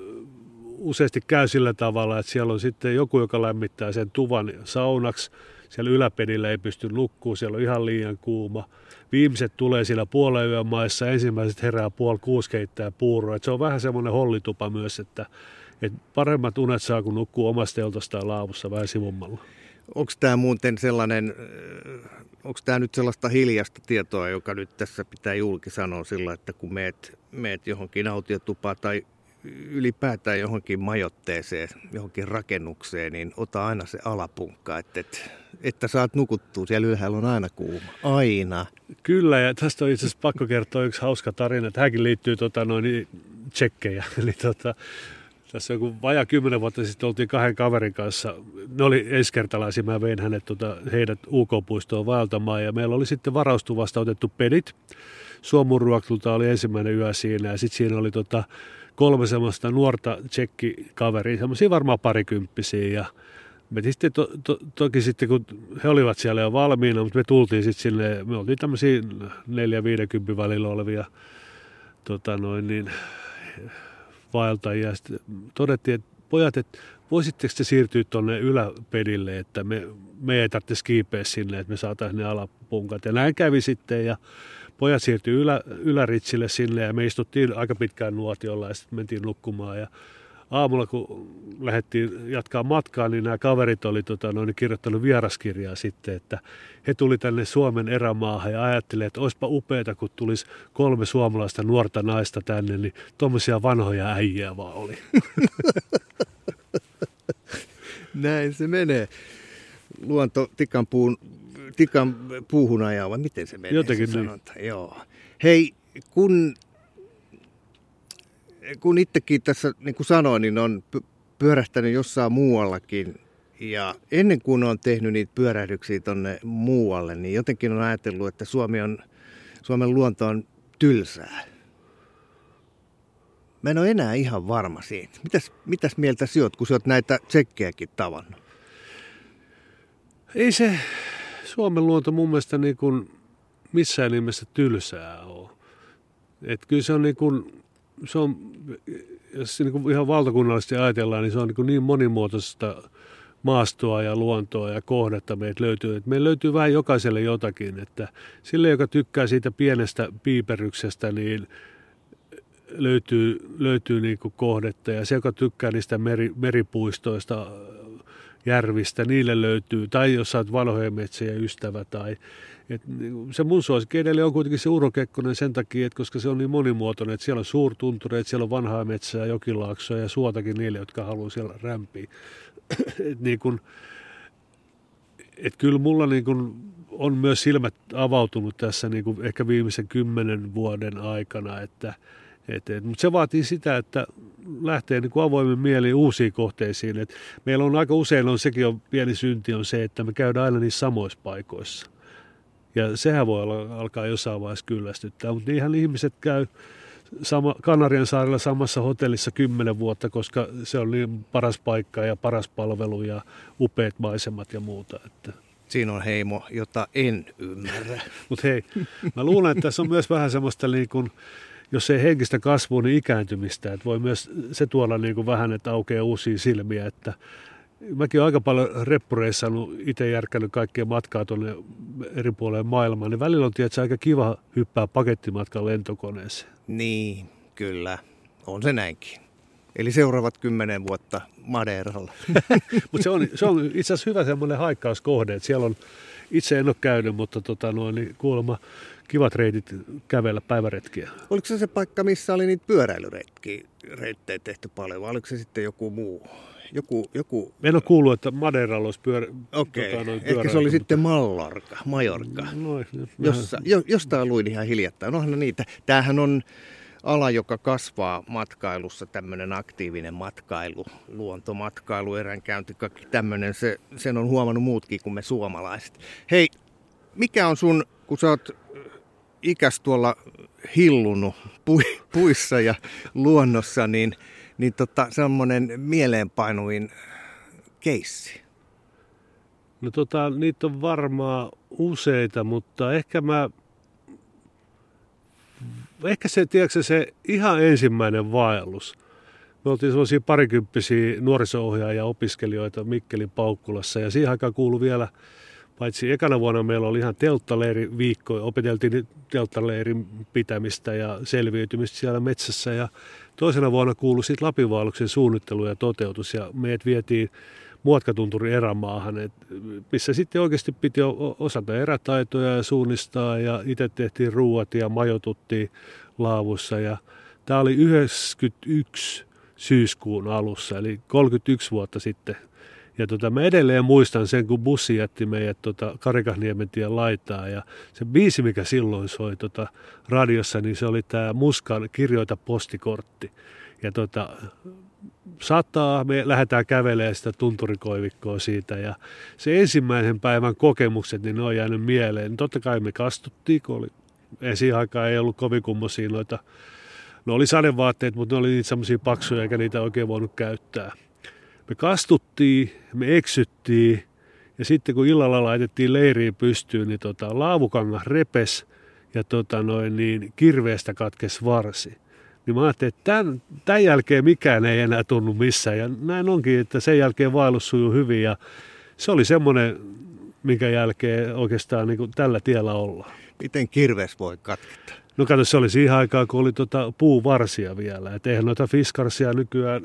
useasti käy sillä tavalla, että siellä on sitten joku, joka lämmittää sen tuvan saunaksi. Siellä yläpedillä ei pysty nukkuu, siellä on ihan liian kuuma. Viimeiset tulee siellä puolen yön maissa, ensimmäiset herää puoli kuusi keittää puuroa. Et se on vähän semmoinen hollitupa myös, että et paremmat unet saa, kun nukkuu omasta teltastaan laavussa vähän sivummalla. Onko tämä muuten sellainen, onko tämä nyt sellaista hiljasta tietoa, joka nyt tässä pitää julki sanoa sillä, että kun meet, meet johonkin autiotupaan tai ylipäätään johonkin majotteeseen, johonkin rakennukseen, niin ota aina se alapunkka, että, että, että saat nukuttua. Siellä ylhäällä on aina kuuma. Aina. Kyllä, ja tästä on itse asiassa pakko kertoa yksi hauska tarina. Tämäkin liittyy tota, noin, tsekkejä. Eli tota, tässä joku vajaa kymmenen vuotta sitten oltiin kahden kaverin kanssa. Ne oli eskertalaisia, mä vein hänet, tota, heidät UK-puistoon vaeltamaan ja meillä oli sitten varaustuvasta otettu pedit. Suomurruaktulta oli ensimmäinen yö siinä ja sitten siinä oli tota, kolme semmoista nuorta tsekkikaveria, semmoisia varmaan parikymppisiä ja me sitten to, to, toki sitten, kun he olivat siellä jo valmiina, mutta me tultiin sitten sinne, me oltiin tämmöisiä 4-50 välillä olevia tota noin, niin, vaeltajia. Sitten todettiin, että pojat, että voisitteko te siirtyä tuonne yläpedille, että me, me ei tarvitse skiipeä sinne, että me saataisiin ne alapunkat. Ja näin kävi sitten ja pojat siirtyi ylä, yläritsille sinne ja me istuttiin aika pitkään nuotiolla ja sitten mentiin nukkumaan. Ja aamulla kun lähdettiin jatkaa matkaa, niin nämä kaverit oli tota, noin, kirjoittanut vieraskirjaa sitten, että he tuli tänne Suomen erämaahan ja ajattelivat, että olisipa upeata, kun tulisi kolme suomalaista nuorta naista tänne, niin tuommoisia vanhoja äijää vaan oli. Näin se menee. Luonto tikan, puun, tikan puuhun ajaa, vai miten se menee? Jotenkin se niin. Joo. Hei, kun, kun itsekin tässä, niin kuin sanoin, niin on pyörähtänyt jossain muuallakin. Ja ennen kuin on tehnyt niitä pyörähdyksiä tuonne muualle, niin jotenkin on ajatellut, että Suomi on, Suomen luonto on tylsää. Mä en ole enää ihan varma siitä. Mitäs, mitäs mieltä sinä kun sinä olet näitä tsekkejäkin tavannut? Ei se Suomen luonto mun mielestä niin kuin missään nimessä tylsää ole. Et kyllä se on, niin kuin, se on jos niin kuin ihan valtakunnallisesti ajatellaan, niin se on niin, kuin niin monimuotoista maastoa ja luontoa ja kohdetta meitä löytyy. Et meillä löytyy vähän jokaiselle jotakin, että sille, joka tykkää siitä pienestä piiperyksestä, niin löytyy, löytyy niin kuin kohdetta ja se, joka tykkää niistä meri, meripuistoista, järvistä, niille löytyy, tai jos olet vanhojen metsien ystävä, tai et, niin se mun suosikki edelleen on kuitenkin se Uro Kekkonen sen takia, että koska se on niin monimuotoinen, että siellä on suurtuntureita, siellä on vanhaa metsää, jokilaaksoja ja suotakin niille, jotka haluaa siellä rämpiä. et niin kun, et kyllä mulla niin kun on myös silmät avautunut tässä niin kuin ehkä viimeisen kymmenen vuoden aikana, että – eteen. Mutta se vaatii sitä, että lähtee niin kuin avoimen mieli uusiin kohteisiin. Et meillä on aika usein, on sekin on pieni synti, on se, että me käydään aina niissä samoissa paikoissa. Ja sehän voi olla, alkaa jossain vaiheessa kyllästyttää, mutta niinhän ihmiset käy sama, Kanarian saarella samassa hotellissa kymmenen vuotta, koska se on niin paras paikka ja paras palvelu ja upeat maisemat ja muuta. Että. Siinä on heimo, jota en ymmärrä. Mutta hei, mä luulen, että tässä on myös vähän semmoista niin kuin, jos ei henkistä kasvua, niin ikääntymistä. Että voi myös se tuolla niin kuin vähän, että aukeaa uusia silmiä. Että mäkin olen aika paljon reppureissannut, itse järkännyt kaikkea matkaa tuonne eri puolille maailmaa, niin välillä on tietysti aika kiva hyppää pakettimatkan lentokoneeseen. Niin, kyllä. On se näinkin. Eli seuraavat kymmenen vuotta Madeiralla. mutta se on, se on itse asiassa hyvä semmoinen haikkauskohde, että siellä on, itse en ole käynyt, mutta tota noin, niin kuulemma kivat reitit kävellä päiväretkiä. Oliko se se paikka, missä oli niitä pyöräilyreittejä tehty paljon, vai oliko se sitten joku muu? Joku, joku... En ole kuullut, että Madeiralla olisi pyörä... Okei, okay. tota, ehkä se oli mutta... sitten Mallorca, Majorka. No, Jossa, jo, jostain luin ihan hiljattain. Onhan niitä. Tämähän on ala, joka kasvaa matkailussa, tämmöinen aktiivinen matkailu, luontomatkailu, eränkäynti, kaikki tämmöinen, se, sen on huomannut muutkin kuin me suomalaiset. Hei, mikä on sun, kun sä oot ikäs tuolla hillunut puissa ja luonnossa, niin, niin tota, semmoinen mieleenpainuin keissi? No tota, niitä on varmaan useita, mutta ehkä mä, ehkä se, tiedätkö, se ihan ensimmäinen vaellus. Me oltiin sellaisia parikymppisiä nuoriso-ohjaajia opiskelijoita Mikkelin Paukkulassa ja siihen aikaan kuului vielä Paitsi ekana vuonna meillä oli ihan telttaleiri viikko, opeteltiin telttaleirin pitämistä ja selviytymistä siellä metsässä ja toisena vuonna kuului sitten Lapinvaelluksen suunnittelu ja toteutus ja meidät vietiin Muotkatunturi erämaahan, et missä sitten oikeasti piti osata erätaitoja ja suunnistaa ja itse tehtiin ruuat ja majotuttiin laavussa ja tämä oli 91 syyskuun alussa, eli 31 vuotta sitten ja tota, mä edelleen muistan sen, kun bussi jätti meidät tota, Karikahniemen tien laitaa. Ja se biisi, mikä silloin soi tota, radiossa, niin se oli tämä Muskan Kirjoita postikortti. Ja tota, sataa, me lähdetään kävelemään sitä tunturikoivikkoa siitä ja se ensimmäisen päivän kokemukset, niin ne on jäänyt mieleen. Totta kai me kastuttiin, kun oli, aikaan ei ollut kovin kummosia noita, no oli sadevaatteet, mutta ne oli niitä semmoisia paksuja eikä niitä oikein voinut käyttää. Me kastuttiin, me eksyttiin ja sitten kun illalla laitettiin leiriin pystyyn, niin tota, laavukangas repes ja tota noin, niin kirveestä katkes varsi. Niin mä ajattelin, että tämän, tämän jälkeen mikään ei enää tunnu missään. Ja näin onkin, että sen jälkeen vaellus sujuu hyvin. Ja se oli semmoinen, minkä jälkeen oikeastaan niin kuin tällä tiellä ollaan. Miten kirves voi katketa? No kato, se oli siihen aikaan, kun oli tota puuvarsia vielä. Että eihän noita fiskarsia nykyään,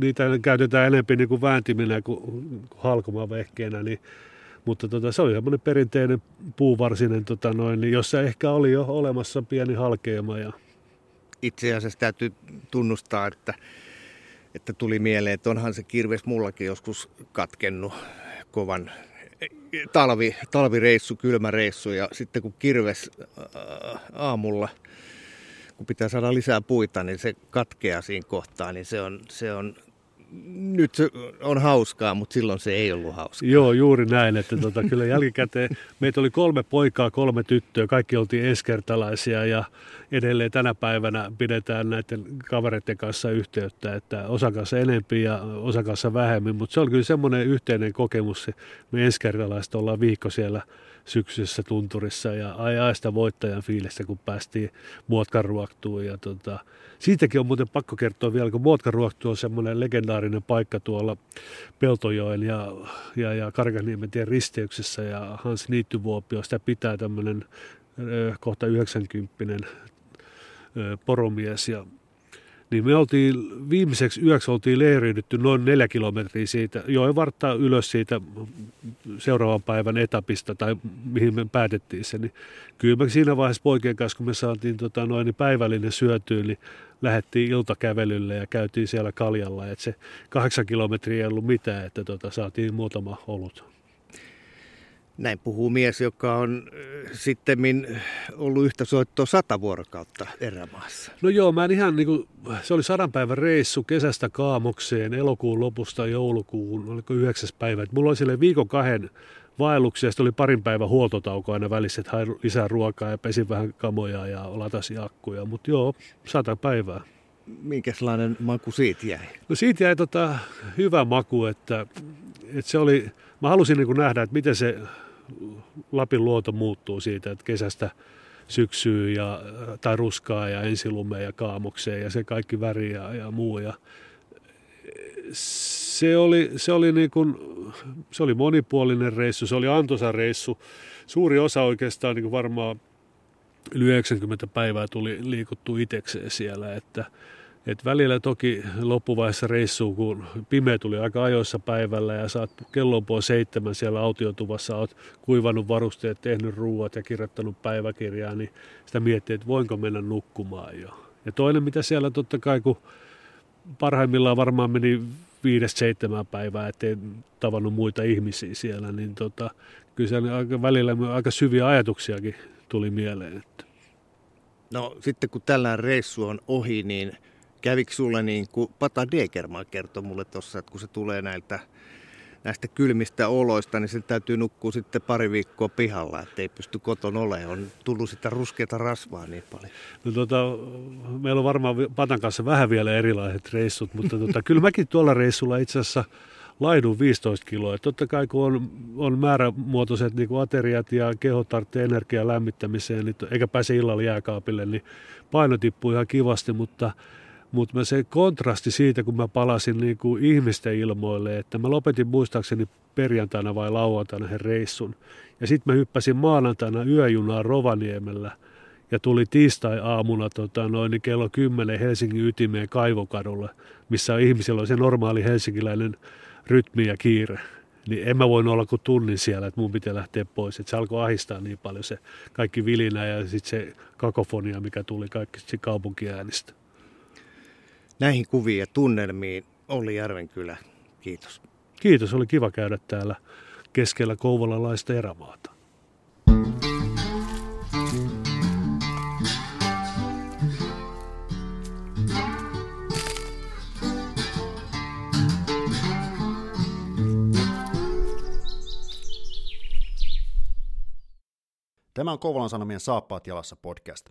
niitä käytetään enemmän niin kuin vääntiminä kuin, kuin halkomavehkeenä, niin mutta tota, se oli semmoinen perinteinen puuvarsinen, tota noin, niin jossa ehkä oli jo olemassa pieni halkeama. Ja... Itse asiassa täytyy tunnustaa, että, että tuli mieleen, että onhan se kirves mullakin joskus katkennut kovan talvi, talvireissu, kylmä reissu ja sitten kun kirves aamulla, kun pitää saada lisää puita, niin se katkeaa siinä kohtaa, niin se on, se on nyt se on hauskaa, mutta silloin se ei ollut hauskaa. Joo, juuri näin, että tota, kyllä jälkikäteen meitä oli kolme poikaa, kolme tyttöä, kaikki oltiin eskertalaisia ja edelleen tänä päivänä pidetään näiden kavereiden kanssa yhteyttä, että osa kanssa enempi ja osa kanssa vähemmän, mutta se on kyllä semmoinen yhteinen kokemus, me eskertalaiset ollaan viikko siellä syksyisessä tunturissa ja ajaa sitä voittajan fiilistä, kun päästiin muotkaruoktuun. Ja tota, siitäkin on muuten pakko kertoa vielä, kun muotkaruoktu on semmoinen legendaarinen paikka tuolla Peltojoen ja, ja, ja Karkaniementien risteyksessä ja Hans Niittyvuopio, sitä pitää tämmöinen kohta 90 poromies ja niin me oltiin viimeiseksi yöksi oltiin leiriydytty noin neljä kilometriä siitä, joen varttaa ylös siitä seuraavan päivän etapista tai mihin me päätettiin se. Niin kyllä me siinä vaiheessa poikien kanssa, kun me saatiin tota, noin, niin päivällinen syötyä, niin lähdettiin iltakävelylle ja käytiin siellä kaljalla. Et se kahdeksan kilometriä ei ollut mitään, että tota, saatiin muutama olut. Näin puhuu mies, joka on sitten ollut yhtä soittoa sata vuorokautta erämaassa. No joo, mä en ihan niin kuin, se oli sadan päivän reissu kesästä kaamokseen, elokuun lopusta joulukuun, oliko yhdeksäs päivä. Et mulla oli sille viikon kahden vaelluksia, sitten oli parin päivän huoltotauko aina välissä, että hain lisää ruokaa ja pesin vähän kamoja ja latasi akkuja, mutta joo, sata päivää. Minkälainen maku siitä jäi? No siitä jäi tota, hyvä maku, että, että se oli, mä halusin niin nähdä, että miten se Lapin luonto muuttuu siitä, että kesästä syksyyn ja, tai ruskaa ja ensilumeen ja kaamokseen ja se kaikki väri ja, ja muu. Ja se oli, se, oli niin kuin, se oli monipuolinen reissu, se oli antoisa reissu. Suuri osa oikeastaan niin varmaan yli 90 päivää tuli liikuttu itsekseen siellä, että, et välillä toki loppuvaiheessa reissuun, kun pimeä tuli aika ajoissa päivällä ja saat kello puoli seitsemän siellä autiotuvassa, oot kuivannut varusteet, tehnyt ruuat ja kirjoittanut päiväkirjaa, niin sitä miettii, että voinko mennä nukkumaan jo. Ja toinen, mitä siellä totta kai, kun parhaimmillaan varmaan meni viidestä seitsemän päivää, ettei tavannut muita ihmisiä siellä, niin tota, kyllä siellä aika, välillä aika syviä ajatuksiakin tuli mieleen. Että. No sitten kun tällainen reissu on ohi, niin kävikö sulle niin kuin Pata Degerman kertoi mulle tuossa, että kun se tulee näiltä näistä kylmistä oloista, niin se täytyy nukkua sitten pari viikkoa pihalla, ettei pysty koton olemaan. On tullut sitä ruskeata rasvaa niin paljon. No tota, meillä on varmaan Patan kanssa vähän vielä erilaiset reissut, mutta tota, kyllä mäkin tuolla reissulla itse asiassa laidun 15 kiloa. Totta kai kun on, on määrämuotoiset niin ateriat ja keho tarvitsee energiaa lämmittämiseen, niin, eikä pääse illalla jääkaapille, niin paino tippuu ihan kivasti, mutta mutta se kontrasti siitä, kun mä palasin niin kuin ihmisten ilmoille, että mä lopetin muistaakseni perjantaina vai lauantaina he reissun. Ja sitten mä hyppäsin maanantaina yöjunaan Rovaniemellä ja tuli tiistai-aamuna tota, noin niin kello 10 Helsingin ytimeen Kaivokadulle, missä ihmisillä on se normaali helsinkiläinen rytmi ja kiire. Niin en mä voinut olla kuin tunnin siellä, että mun pitää lähteä pois. Et se alkoi ahistaa niin paljon se kaikki vilinä ja sitten se kakofonia, mikä tuli kaikki kaupunkiäänistä. Näihin kuviin ja tunnelmiin Olli Järvenkylä, kiitos. Kiitos, oli kiva käydä täällä keskellä kouvolalaista erämaata. Tämä on Kouvolan Sanomien Saappaat jalassa podcast.